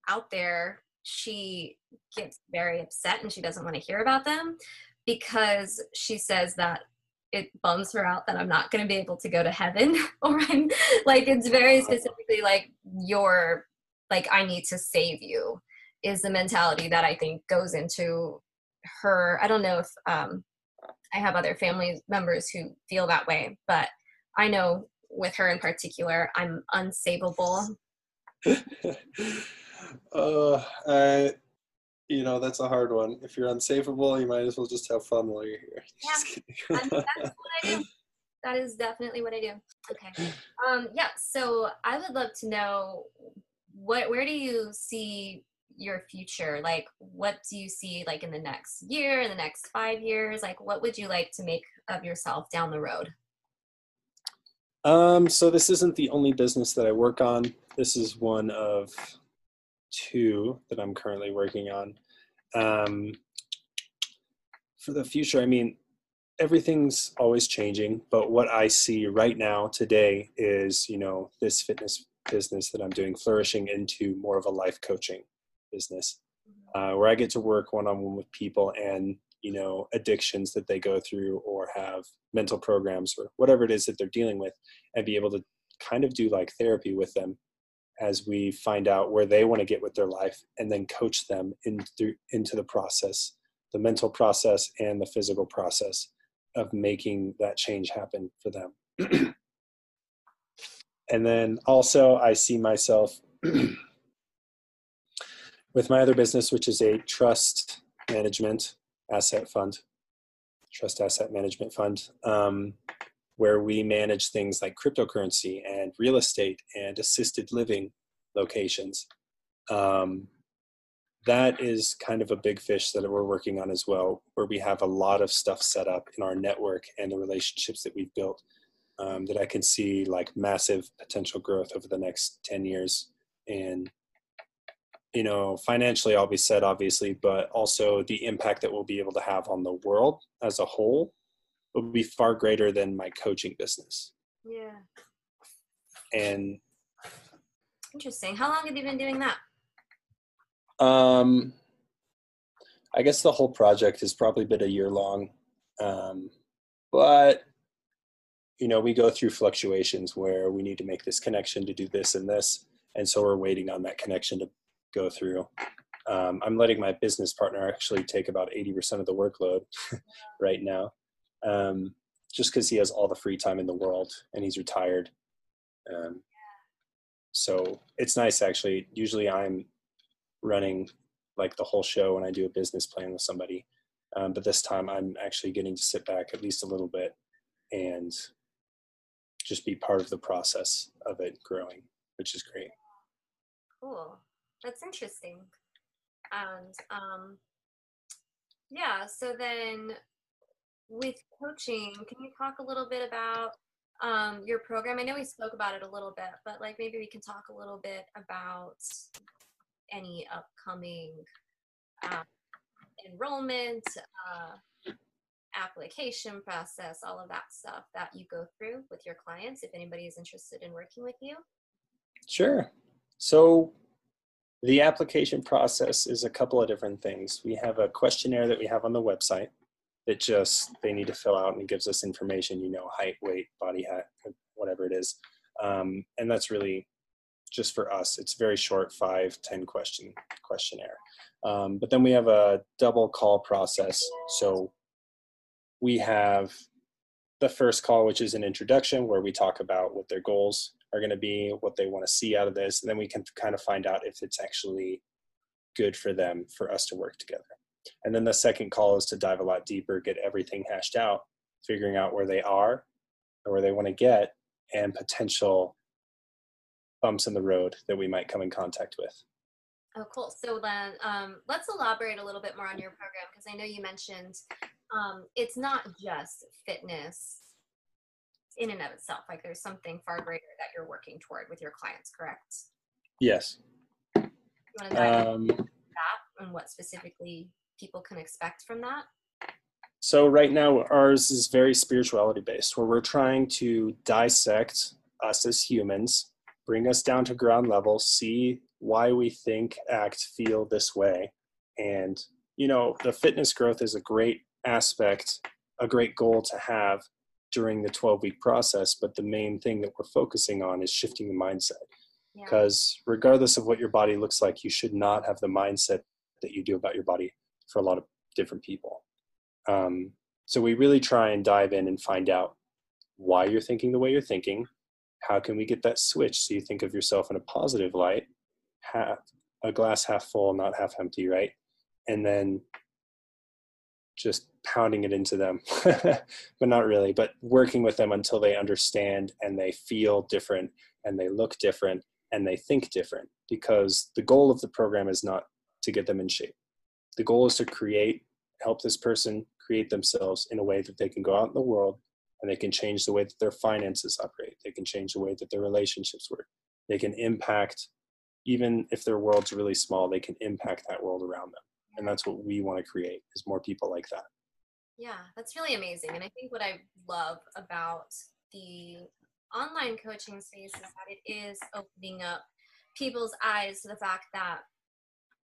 Speaker 1: out there she gets very upset and she doesn't want to hear about them because she says that it bums her out that I'm not going to be able to go to heaven or I'm like it's very specifically like your like I need to save you is the mentality that I think goes into her. I don't know if um I have other family members who feel that way but I know with her in particular I'm unsavable
Speaker 2: uh, I, you know, that's a hard one. If you're unsavable, you might as well just have fun while you're here.
Speaker 1: Yeah, I mean, that's what I do. That is definitely what I do. Okay. Um, yeah. So I would love to know what, where do you see your future? Like, what do you see like in the next year, in the next five years? Like, what would you like to make of yourself down the road?
Speaker 2: Um, so this isn't the only business that I work on. This is one of two that I'm currently working on. Um, for the future, I mean, everything's always changing, but what I see right now today is, you know, this fitness business that I'm doing flourishing into more of a life coaching business uh, where I get to work one on one with people and, you know, addictions that they go through or have mental programs or whatever it is that they're dealing with and be able to kind of do like therapy with them as we find out where they want to get with their life and then coach them into into the process the mental process and the physical process of making that change happen for them. And then also i see myself with my other business which is a trust management asset fund trust asset management fund. Um, where we manage things like cryptocurrency and real estate and assisted living locations. Um, that is kind of a big fish that we're working on as well, where we have a lot of stuff set up in our network and the relationships that we've built um, that I can see like massive potential growth over the next 10 years. And, you know, financially, I'll be said, obviously, but also the impact that we'll be able to have on the world as a whole will be far greater than my coaching business.
Speaker 1: Yeah.
Speaker 2: And
Speaker 1: interesting. How long have you been doing that?
Speaker 2: Um, I guess the whole project has probably been a year long. Um, but you know, we go through fluctuations where we need to make this connection to do this and this. And so we're waiting on that connection to go through. Um, I'm letting my business partner actually take about 80% of the workload right now, um, just because he has all the free time in the world and he's retired. Um, so it's nice actually. Usually I'm running like the whole show when I do a business plan with somebody. Um, but this time I'm actually getting to sit back at least a little bit and just be part of the process of it growing, which is great.
Speaker 1: Cool. That's interesting. And um, yeah, so then with coaching, can you talk a little bit about um, your program? I know we spoke about it a little bit, but like maybe we can talk a little bit about any upcoming uh, enrollment, uh, application process, all of that stuff that you go through with your clients if anybody is interested in working with you?
Speaker 2: Sure. So the application process is a couple of different things. We have a questionnaire that we have on the website that just they need to fill out and it gives us information, you know, height, weight, body height, whatever it is. Um, and that's really just for us. It's very short, five, ten question questionnaire. Um, but then we have a double call process. So we have the first call, which is an introduction where we talk about what their goals are going to be, what they want to see out of this, and then we can kind of find out if it's actually good for them for us to work together. And then the second call is to dive a lot deeper, get everything hashed out, figuring out where they are or where they want to get, and potential bumps in the road that we might come in contact with.
Speaker 1: Oh, cool. So then um, let's elaborate a little bit more on your program because I know you mentioned um, it's not just fitness in and of itself. Like there's something far greater that you're working toward with your clients, correct?
Speaker 2: Yes.
Speaker 1: You want to dive um, into that and what specifically people can expect from that?
Speaker 2: So right now ours is very spirituality based, where we're trying to dissect us as humans, bring us down to ground level, see why we think, act, feel this way, and you know the fitness growth is a great aspect, a great goal to have during the 12 week process. But the main thing that we're focusing on is shifting the mindset. Because yeah. regardless of what your body looks like, you should not have the mindset that you do about your body for a lot of different people. Um, so we really try and dive in and find out why you're thinking the way you're thinking. How can we get that switch so you think of yourself in a positive light, half a glass half full, not half empty, right? And then just pounding it into them, but not really, but working with them until they understand and they feel different and they look different and they think different because the goal of the program is not to get them in shape. The goal is to create, help this person create themselves in a way that they can go out in the world and they can change the way that their finances operate. They can change the way that their relationships work. They can impact, even if their world's really small, they can impact that world around them and that's what we want to create is more people like that
Speaker 1: yeah that's really amazing and i think what i love about the online coaching space is that it is opening up people's eyes to the fact that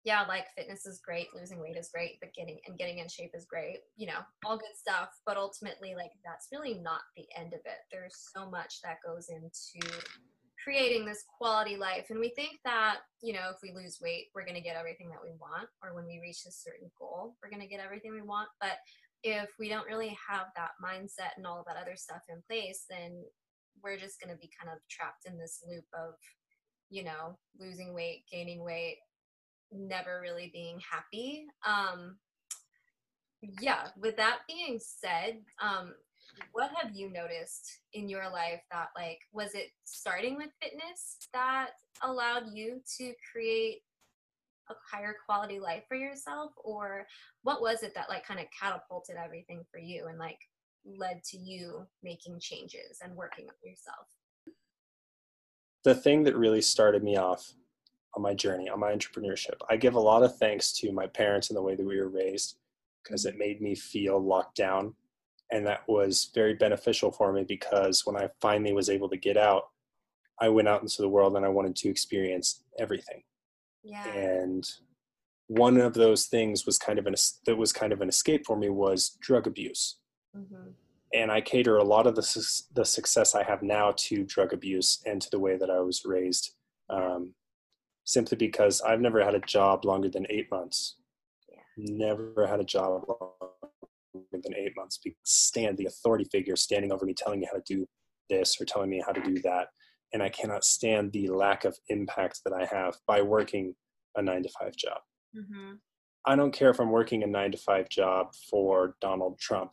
Speaker 1: yeah like fitness is great losing weight is great but getting and getting in shape is great you know all good stuff but ultimately like that's really not the end of it there's so much that goes into creating this quality life. And we think that, you know, if we lose weight, we're going to get everything that we want, or when we reach a certain goal, we're going to get everything we want. But if we don't really have that mindset and all that other stuff in place, then we're just going to be kind of trapped in this loop of, you know, losing weight, gaining weight, never really being happy. Um, yeah, with that being said, um, what have you noticed in your life that like was it starting with fitness that allowed you to create a higher quality life for yourself or what was it that like kind of catapulted everything for you and like led to you making changes and working on yourself
Speaker 2: the thing that really started me off on my journey on my entrepreneurship i give a lot of thanks to my parents and the way that we were raised because it made me feel locked down and that was very beneficial for me because when I finally was able to get out, I went out into the world and I wanted to experience everything.
Speaker 1: Yeah.
Speaker 2: And one of those things was kind of an that was kind of an escape for me was drug abuse. Mm-hmm. and I cater a lot of the su- the success I have now to drug abuse and to the way that I was raised. Um, simply because I've never had a job longer than eight months.
Speaker 1: Yeah.
Speaker 2: Never had a job longer than eight months. Stand the authority figure standing over me, telling me how to do this or telling me how to do that, and I cannot stand the lack of impact that I have by working a nine to five job.
Speaker 1: Mm-hmm.
Speaker 2: I don't care if I'm working a nine to five job for Donald Trump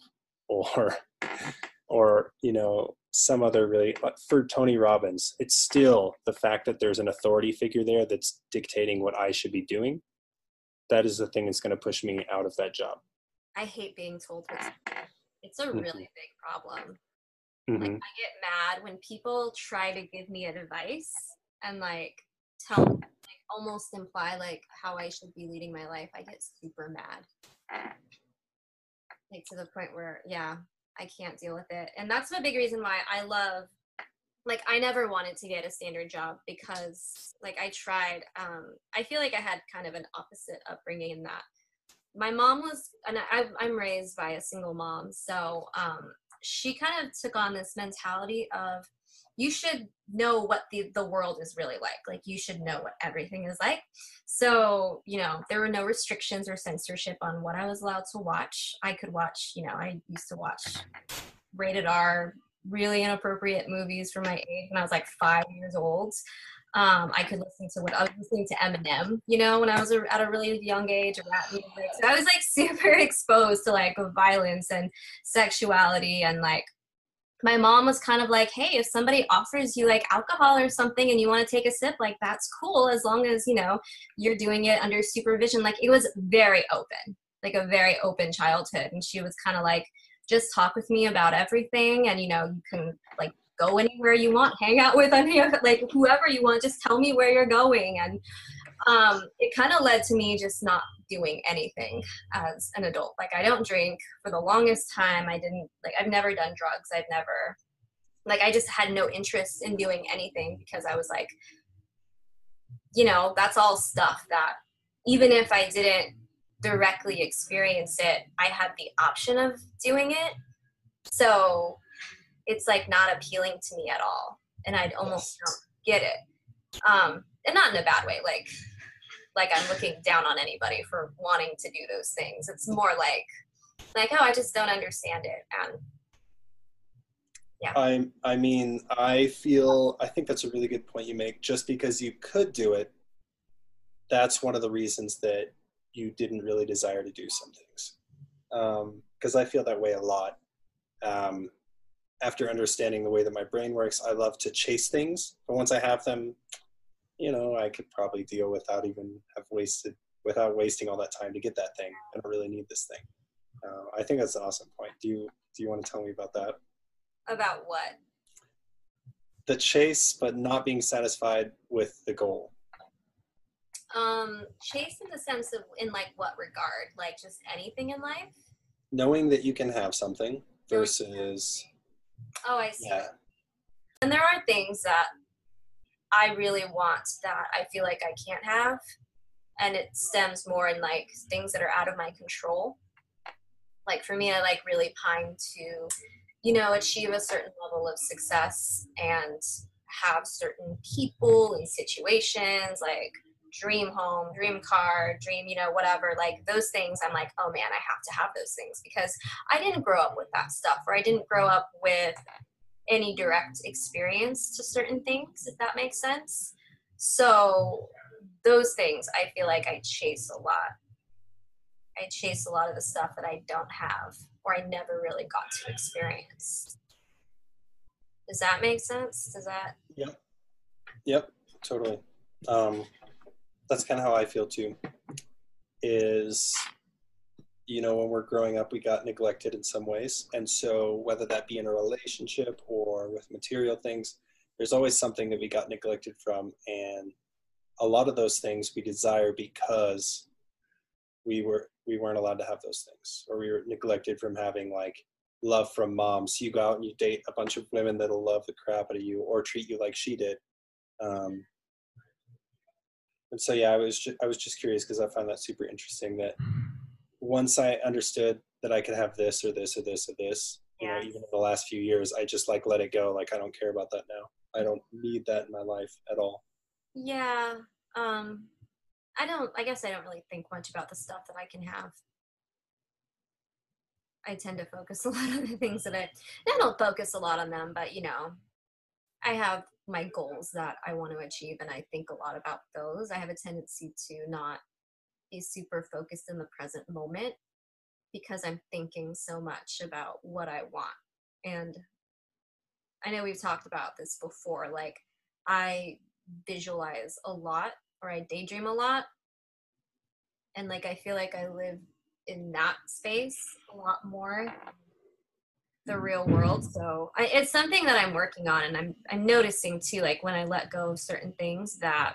Speaker 2: or or you know some other really for Tony Robbins. It's still the fact that there's an authority figure there that's dictating what I should be doing. That is the thing that's going to push me out of that job.
Speaker 1: I hate being told what to do. It's a
Speaker 2: Mhm.
Speaker 1: really big problem.
Speaker 2: Mhm.
Speaker 1: Like I get mad when people try to give me advice and like tell like almost imply like how I should be leading my life. I get super mad. Like to the point where yeah, I can't deal with it. And that's a big reason why I love like I never wanted to get a standard job because like I tried um I feel like I had kind of an opposite upbringing in that my mom was and I, i'm raised by a single mom so um, she kind of took on this mentality of you should know what the, the world is really like. Like you should know what everything is like. So you know there were no restrictions or censorship on what i was allowed to watch. I could watch you know i used to watch rated r really inappropriate movies for my age when i was like five years old. Um, I could listen to what I was listening to Eminem, you know, when I was a, at a really young age, rap music. So I was like super exposed to like violence and sexuality and like my mom was kind of like, hey, if somebody offers you like alcohol or something and you want to take a sip, like that's cool as long as, you know, you're doing it under supervision. Like it was very open, like a very open childhood. And she was kind of like, just talk with me about everything and, you know, you can like go anywhere you want, hang out with any like whoever you want, just tell me where you're going. And um, it kind of led to me just not doing anything as an adult. Like I don't drink for the longest time. I didn't like I've never done drugs. I've never like I just had no interest in doing anything because I was like, you know, that's all stuff that even if I didn't directly experience it, I had the option of doing it. So it's like not appealing to me at all and i'd almost don't get it um and not in a bad way like like i'm looking down on anybody for wanting to do those things it's more like like oh i just don't understand it and yeah
Speaker 2: I I mean I feel I think that's a really good point you make. Just because you could do it, that's one of the reasons that you didn't really desire to do some things. Because I feel that way a lot. Um, after understanding the way that my brain works, I love to chase things. But once I have them, you know, I could probably deal without even have wasted without wasting all that time to get that thing. I don't really need this thing. Uh, I think that's an awesome point. Do you do you want to tell me about that?
Speaker 1: about what
Speaker 2: The chase, but not being satisfied with the goal.
Speaker 1: um chase in the sense of in like what regard like just anything in life
Speaker 2: Knowing that you can have something versus
Speaker 1: oh i see
Speaker 2: yeah.
Speaker 1: and there are things that I really want that I feel like I can't have. And it stems more in like things that are out of my control. Like for me, I like really pine to, you know, achieve a certain level of success and have certain people and situations like dream home, dream car, dream, you know, whatever, like those things, I'm like, oh man, I have to have those things because I didn't grow up with that stuff, or I didn't grow up with any direct experience to certain things, if that makes sense. So those things I feel like I chase a lot. I chase a lot of the stuff that I don't have or I never really got to experience. Does that make sense? Does that
Speaker 2: Yep, Yep. totally. Um, that's kind of how I feel too. Is you know when we're growing up, we got neglected in some ways, and so whether that be in a relationship or with material things, there's always something that we got neglected from, and a lot of those things we desire because we were we weren't allowed to have those things, or we were neglected from having like love from mom. So you go out and you date a bunch of women that'll love the crap out of you or treat you like she did. Um, and so yeah, I was ju- I was just curious because I found that super interesting that once I understood that I could have this or this or this or this, you know even in the last few years i just like let it go like i don't care about that now i don't need that in my life at all
Speaker 1: Yeah. Um I don't I guess I don't really think much about the stuff that I can have. I tend to focus a lot on the things that I I don't focus a lot on them, but you know, I have my goals that I want to achieve and I think a lot about those. I have a tendency to not be super focused in the present moment because I'm thinking so much about what I want. And I know we've talked about this before like I visualize a lot or I daydream a lot. And like I feel like I live in that space a lot more the real world. So I, it's something that I'm working on and I'm I'm noticing too like when I let go of certain things that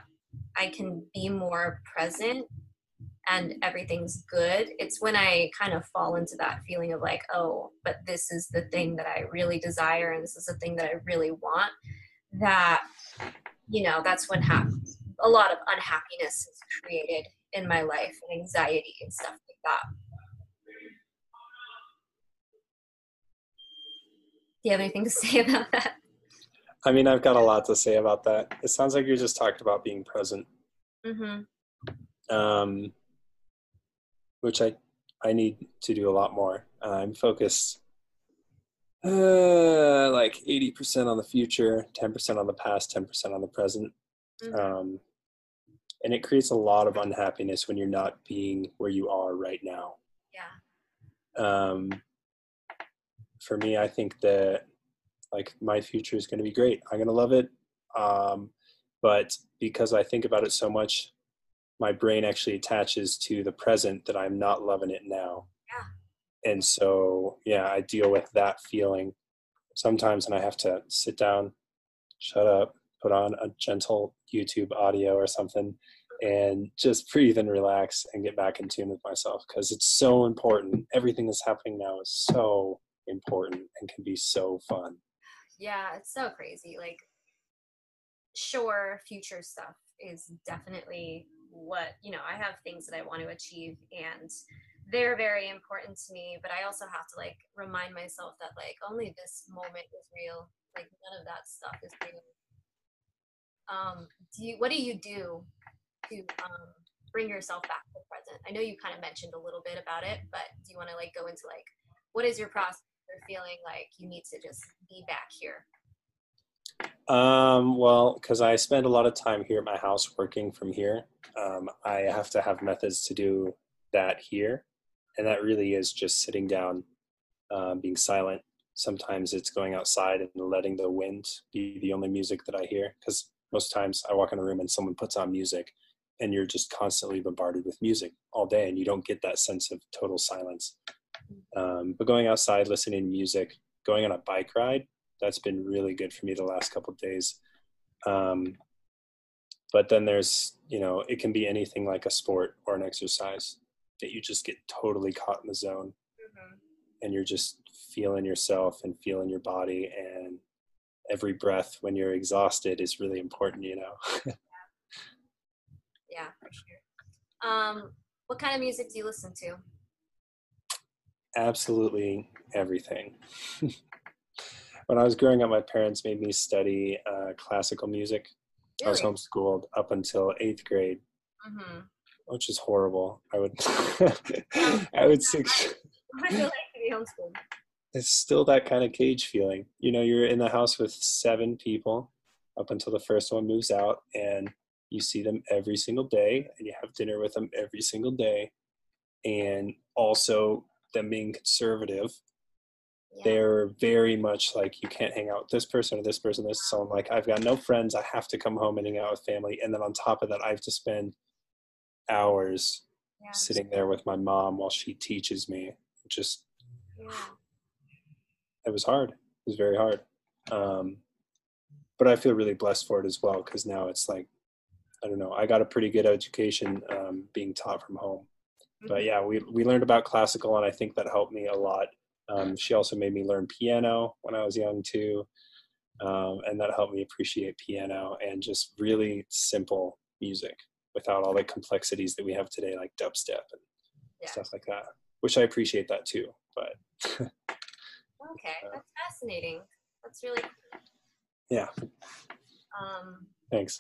Speaker 1: I can be more present and everything's good. It's when I kind of fall into that feeling of like, oh, but this is the thing that I really desire and this is the thing that I really want that you know that's when hap- a lot of unhappiness is created in my life and anxiety and stuff like that do you have anything to say about that
Speaker 2: i mean i've got a lot to say about that it sounds like you're just talked about being present
Speaker 1: mm-hmm.
Speaker 2: um, which i i need to do a lot more. I'm focused uh, like 80% on the future 10% on the past 10% on the present.
Speaker 1: Mhm.
Speaker 2: um, and it creates a lot of unhappiness when you're not being where you are right now.
Speaker 1: Yeah.
Speaker 2: Um, for me i think that like my future is going to be great. I'm going to love it. Um, but because i think about it so much my brain actually attaches to the present that i'm not loving it now
Speaker 1: Yeah.
Speaker 2: and so yeah i deal with that feeling sometimes and i have to sit down shut up put on a gentle youtube audio or something and just breathe and relax and get back in tune with myself because it's so important. Everything that's happening now is so important and can be so fun.
Speaker 1: yeah it's so crazy like sure future stuff is definitely what you know i have things that i want to achieve and they're very important to me but i also have to like remind myself that like only this moment is real. Like none of that stuff is real. Um do you what do you do to um bring yourself back to the present? I know you kind of mentioned a little bit about it but do you want to like go into like what is your process for feeling like you need to just be back here
Speaker 2: Um, well, because I spend a lot of time here at my house working from here, um, I have to have methods to do that here. And that really is just sitting down, um, being silent. Sometimes it's going outside and letting the wind be the only music that I hear. Because most times I walk in a room and someone puts on music and you're just constantly bombarded with music all day and you don't get that sense of total silence. Um, but going outside, listening to music, going on a bike ride, that's been really good for me the last couple of days. Um, but then there's, you know, it can be anything like a sport or an exercise that you just get totally caught in the zone and you're just feeling yourself and feeling your body and every breath when you're exhausted is really important, you know.
Speaker 1: Yeah, for sure. Um, what kind of music do you listen to?
Speaker 2: Absolutely everything. when I was growing up, my parents made me study uh, classical music. I was
Speaker 1: Really?
Speaker 2: homeschooled up until eighth grade,
Speaker 1: Mm-hmm.
Speaker 2: which is horrible. I would, I would.
Speaker 1: What does like to be homeschooled?
Speaker 2: It's still that kind of cage feeling. You know, you're in the house with seven people up until the first one moves out, and you see them every single day, and you have dinner with them every single day, and also them being conservative
Speaker 1: Yeah.
Speaker 2: they're very much like you can't hang out with this person or this person this so i'm like i've got no friends i have to come home and hang out with family and then on top of that i have to spend hours
Speaker 1: yeah.
Speaker 2: sitting there with my mom while she teaches me just
Speaker 1: Yeah.
Speaker 2: it was hard it was very hard um, but i feel really blessed for it as well because now it's like i don't know i got a pretty good education um, being taught from home but yeah we, we learned about classical and i think that helped me a lot um, she also made me learn piano when i was young too um, and that helped me appreciate piano and just really simple music without all the complexities that we have today like dubstep and
Speaker 1: Yeah.
Speaker 2: stuff like that which i appreciate that too but
Speaker 3: Okay, that's fascinating. That's really
Speaker 2: Yeah.
Speaker 3: um
Speaker 2: Thanks.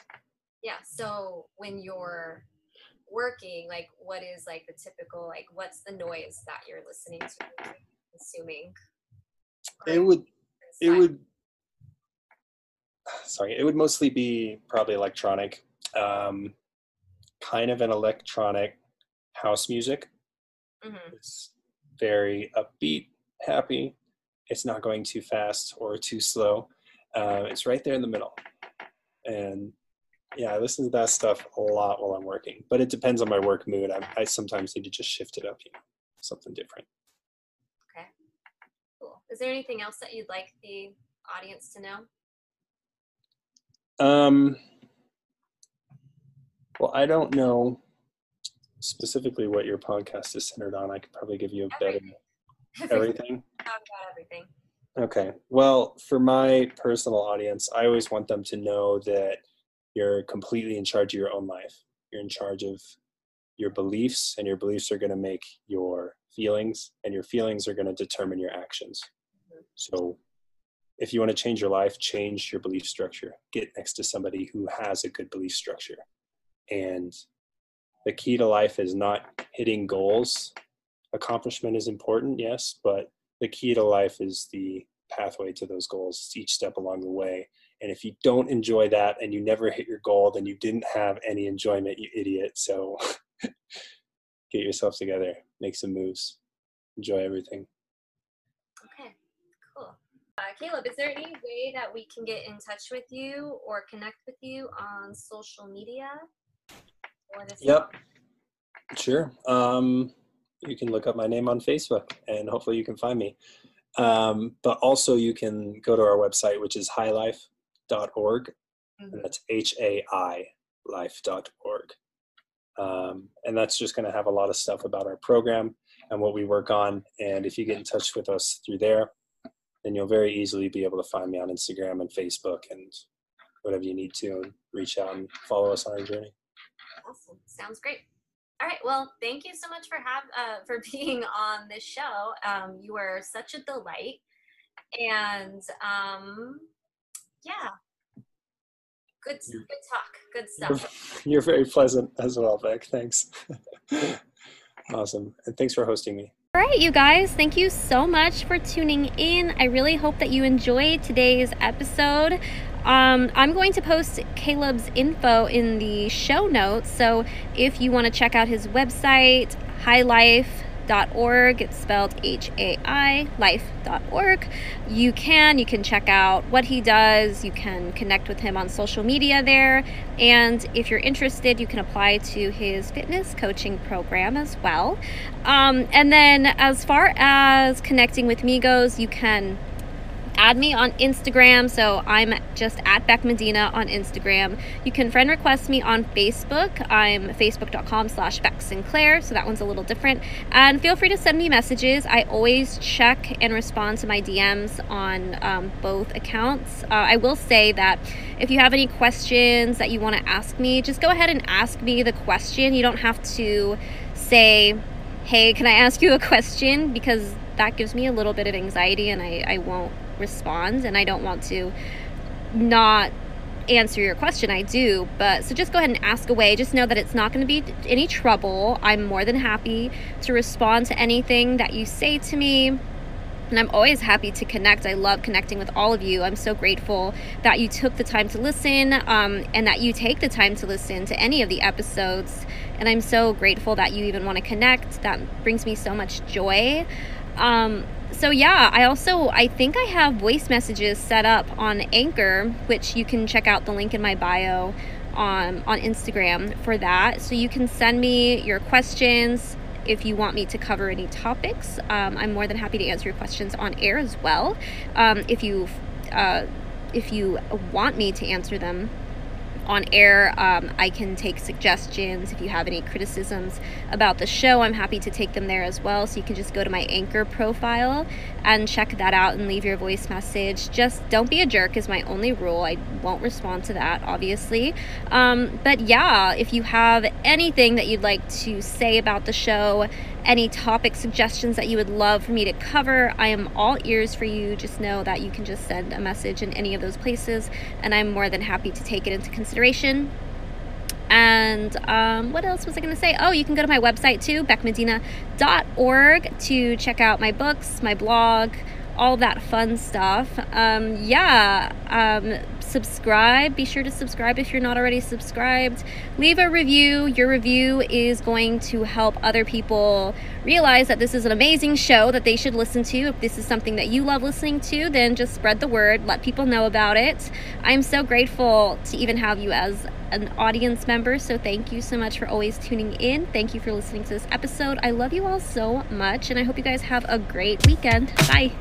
Speaker 3: yeah, so when you're working, like what is like the typical like what's the noise that you're listening to consuming?
Speaker 2: It would it would sorry it would mostly be probably electronic um, kind of an electronic house music
Speaker 3: Mhm.
Speaker 2: it's very upbeat happy it's not going too fast or too slow uh, it's right there in the middle and yeah i listen to that stuff a lot while i'm working but it depends on my work mood i, I sometimes need to just shift it up you know something different.
Speaker 3: Is there anything else that you'd like the audience to know?
Speaker 2: Um, well, I don't know specifically what your podcast is centered on. I could probably give you a better everything.
Speaker 3: Talk about everything.
Speaker 2: Okay. Well, for my personal audience, I always want them to know that you're completely in charge of your own life. You're in charge of your beliefs, and your beliefs are going to make your feelings, and your feelings are going to determine your actions. So, if you want to change your life, change your belief structure. Get next to somebody who has a good belief structure. And the key to life is not hitting goals. Accomplishment is important, yes, but the key to life is the pathway to those goals. Each step along the way. And if you don't enjoy that and you never hit your goal, then you didn't have any enjoyment, you idiot. So get yourself together, make some moves, enjoy everything.
Speaker 3: Uh, Caleb, is there any way that we can get in touch with you or connect with you on social media?
Speaker 2: Yep. Sure. Um, you can look up my name on Facebook and hopefully you can find me. Um, but also you can go to our website, which is hailife.org.
Speaker 3: Mhm.
Speaker 2: And that's H A I life.org. Um, and that's just going to have a lot of stuff about our program and what we work on. And if you get in touch with us through there, then you'll very easily be able to find me on Instagram and Facebook and whatever you need to and reach out and follow us on our journey.
Speaker 3: Awesome. Sounds great. All right. Well, thank you so much for have uh, for being on this show. Um, you were such a delight, and um, yeah, good
Speaker 2: You're-
Speaker 3: good talk, good
Speaker 2: You're,
Speaker 3: stuff.
Speaker 2: you're very pleasant as well, Beck. Thanks. awesome. And thanks for hosting me.
Speaker 1: All right, you guys, thank you so much for tuning in. I really hope that you enjoyed today's episode. Um, I'm going to post Caleb's info in the show notes. So if you want to check out his website, hailife.org, it's spelled H A I, life.org, you can. You can check out what he does. You can connect with him on social media there. And if you're interested, you can apply to his fitness coaching program as well. Um, and then, as far as connecting with me goes, you can add me on Instagram. So I'm just at Beck Medina on Instagram. You can friend request me on Facebook. I'm facebook.com slash Beck Sinclair. So that one's a little different. And feel free to send me messages. I always check and respond to my DMs on um, both accounts. Uh, I will say that if you have any questions that you want to ask me, just go ahead and ask me the question. You don't have to say, hey, can I ask you a question? Because that gives me a little bit of anxiety and I, I won't respond and I don't want to not answer your question. I do, but so just go ahead and ask away. Just know that it's not going to be any trouble. I'm more than happy to respond to anything that you say to me. And I'm always happy to connect. I love connecting with all of you. I'm so grateful that you took the time to listen um, and that you take the time to listen to any of the episodes. And I'm so grateful that you even want to connect. That brings me so much joy. Um, so yeah, I also I think I have voice messages set up on Anchor, which you can check out the link in my bio on on Instagram for that. So you can send me your questions if you want me to cover any topics. Um, I'm more than happy to answer your questions on air as well. Um, if you uh, if you want me to answer them on air. Um, I can take suggestions. If you have any criticisms about the show, I'm happy to take them there as well. So you can just go to my Anchor profile and check that out and leave your voice message. Just don't be a jerk, is my only rule. I won't respond to that, obviously. Um, but yeah, if you have anything that you'd like to say about the show, any topic suggestions that you would love for me to cover, I am all ears for you. Just know that you can just send a message in any of those places, and I'm more than happy to take it into consideration. And um, what else was I going to say? Oh, you can go to my website too, beckmedina.org, to check out my books, my blog, all that fun stuff. Um, yeah, um, subscribe. Be sure to subscribe if you're not already subscribed. Leave a review. Your review is going to help other people realize that this is an amazing show that they should listen to. If this is something that you love listening to, then just spread the word, let people know about it. I'm so grateful to even have you as an audience member. So thank you so much for always tuning in. Thank you for listening to this episode. I love you all so much, and I hope you guys have a great weekend. Bye.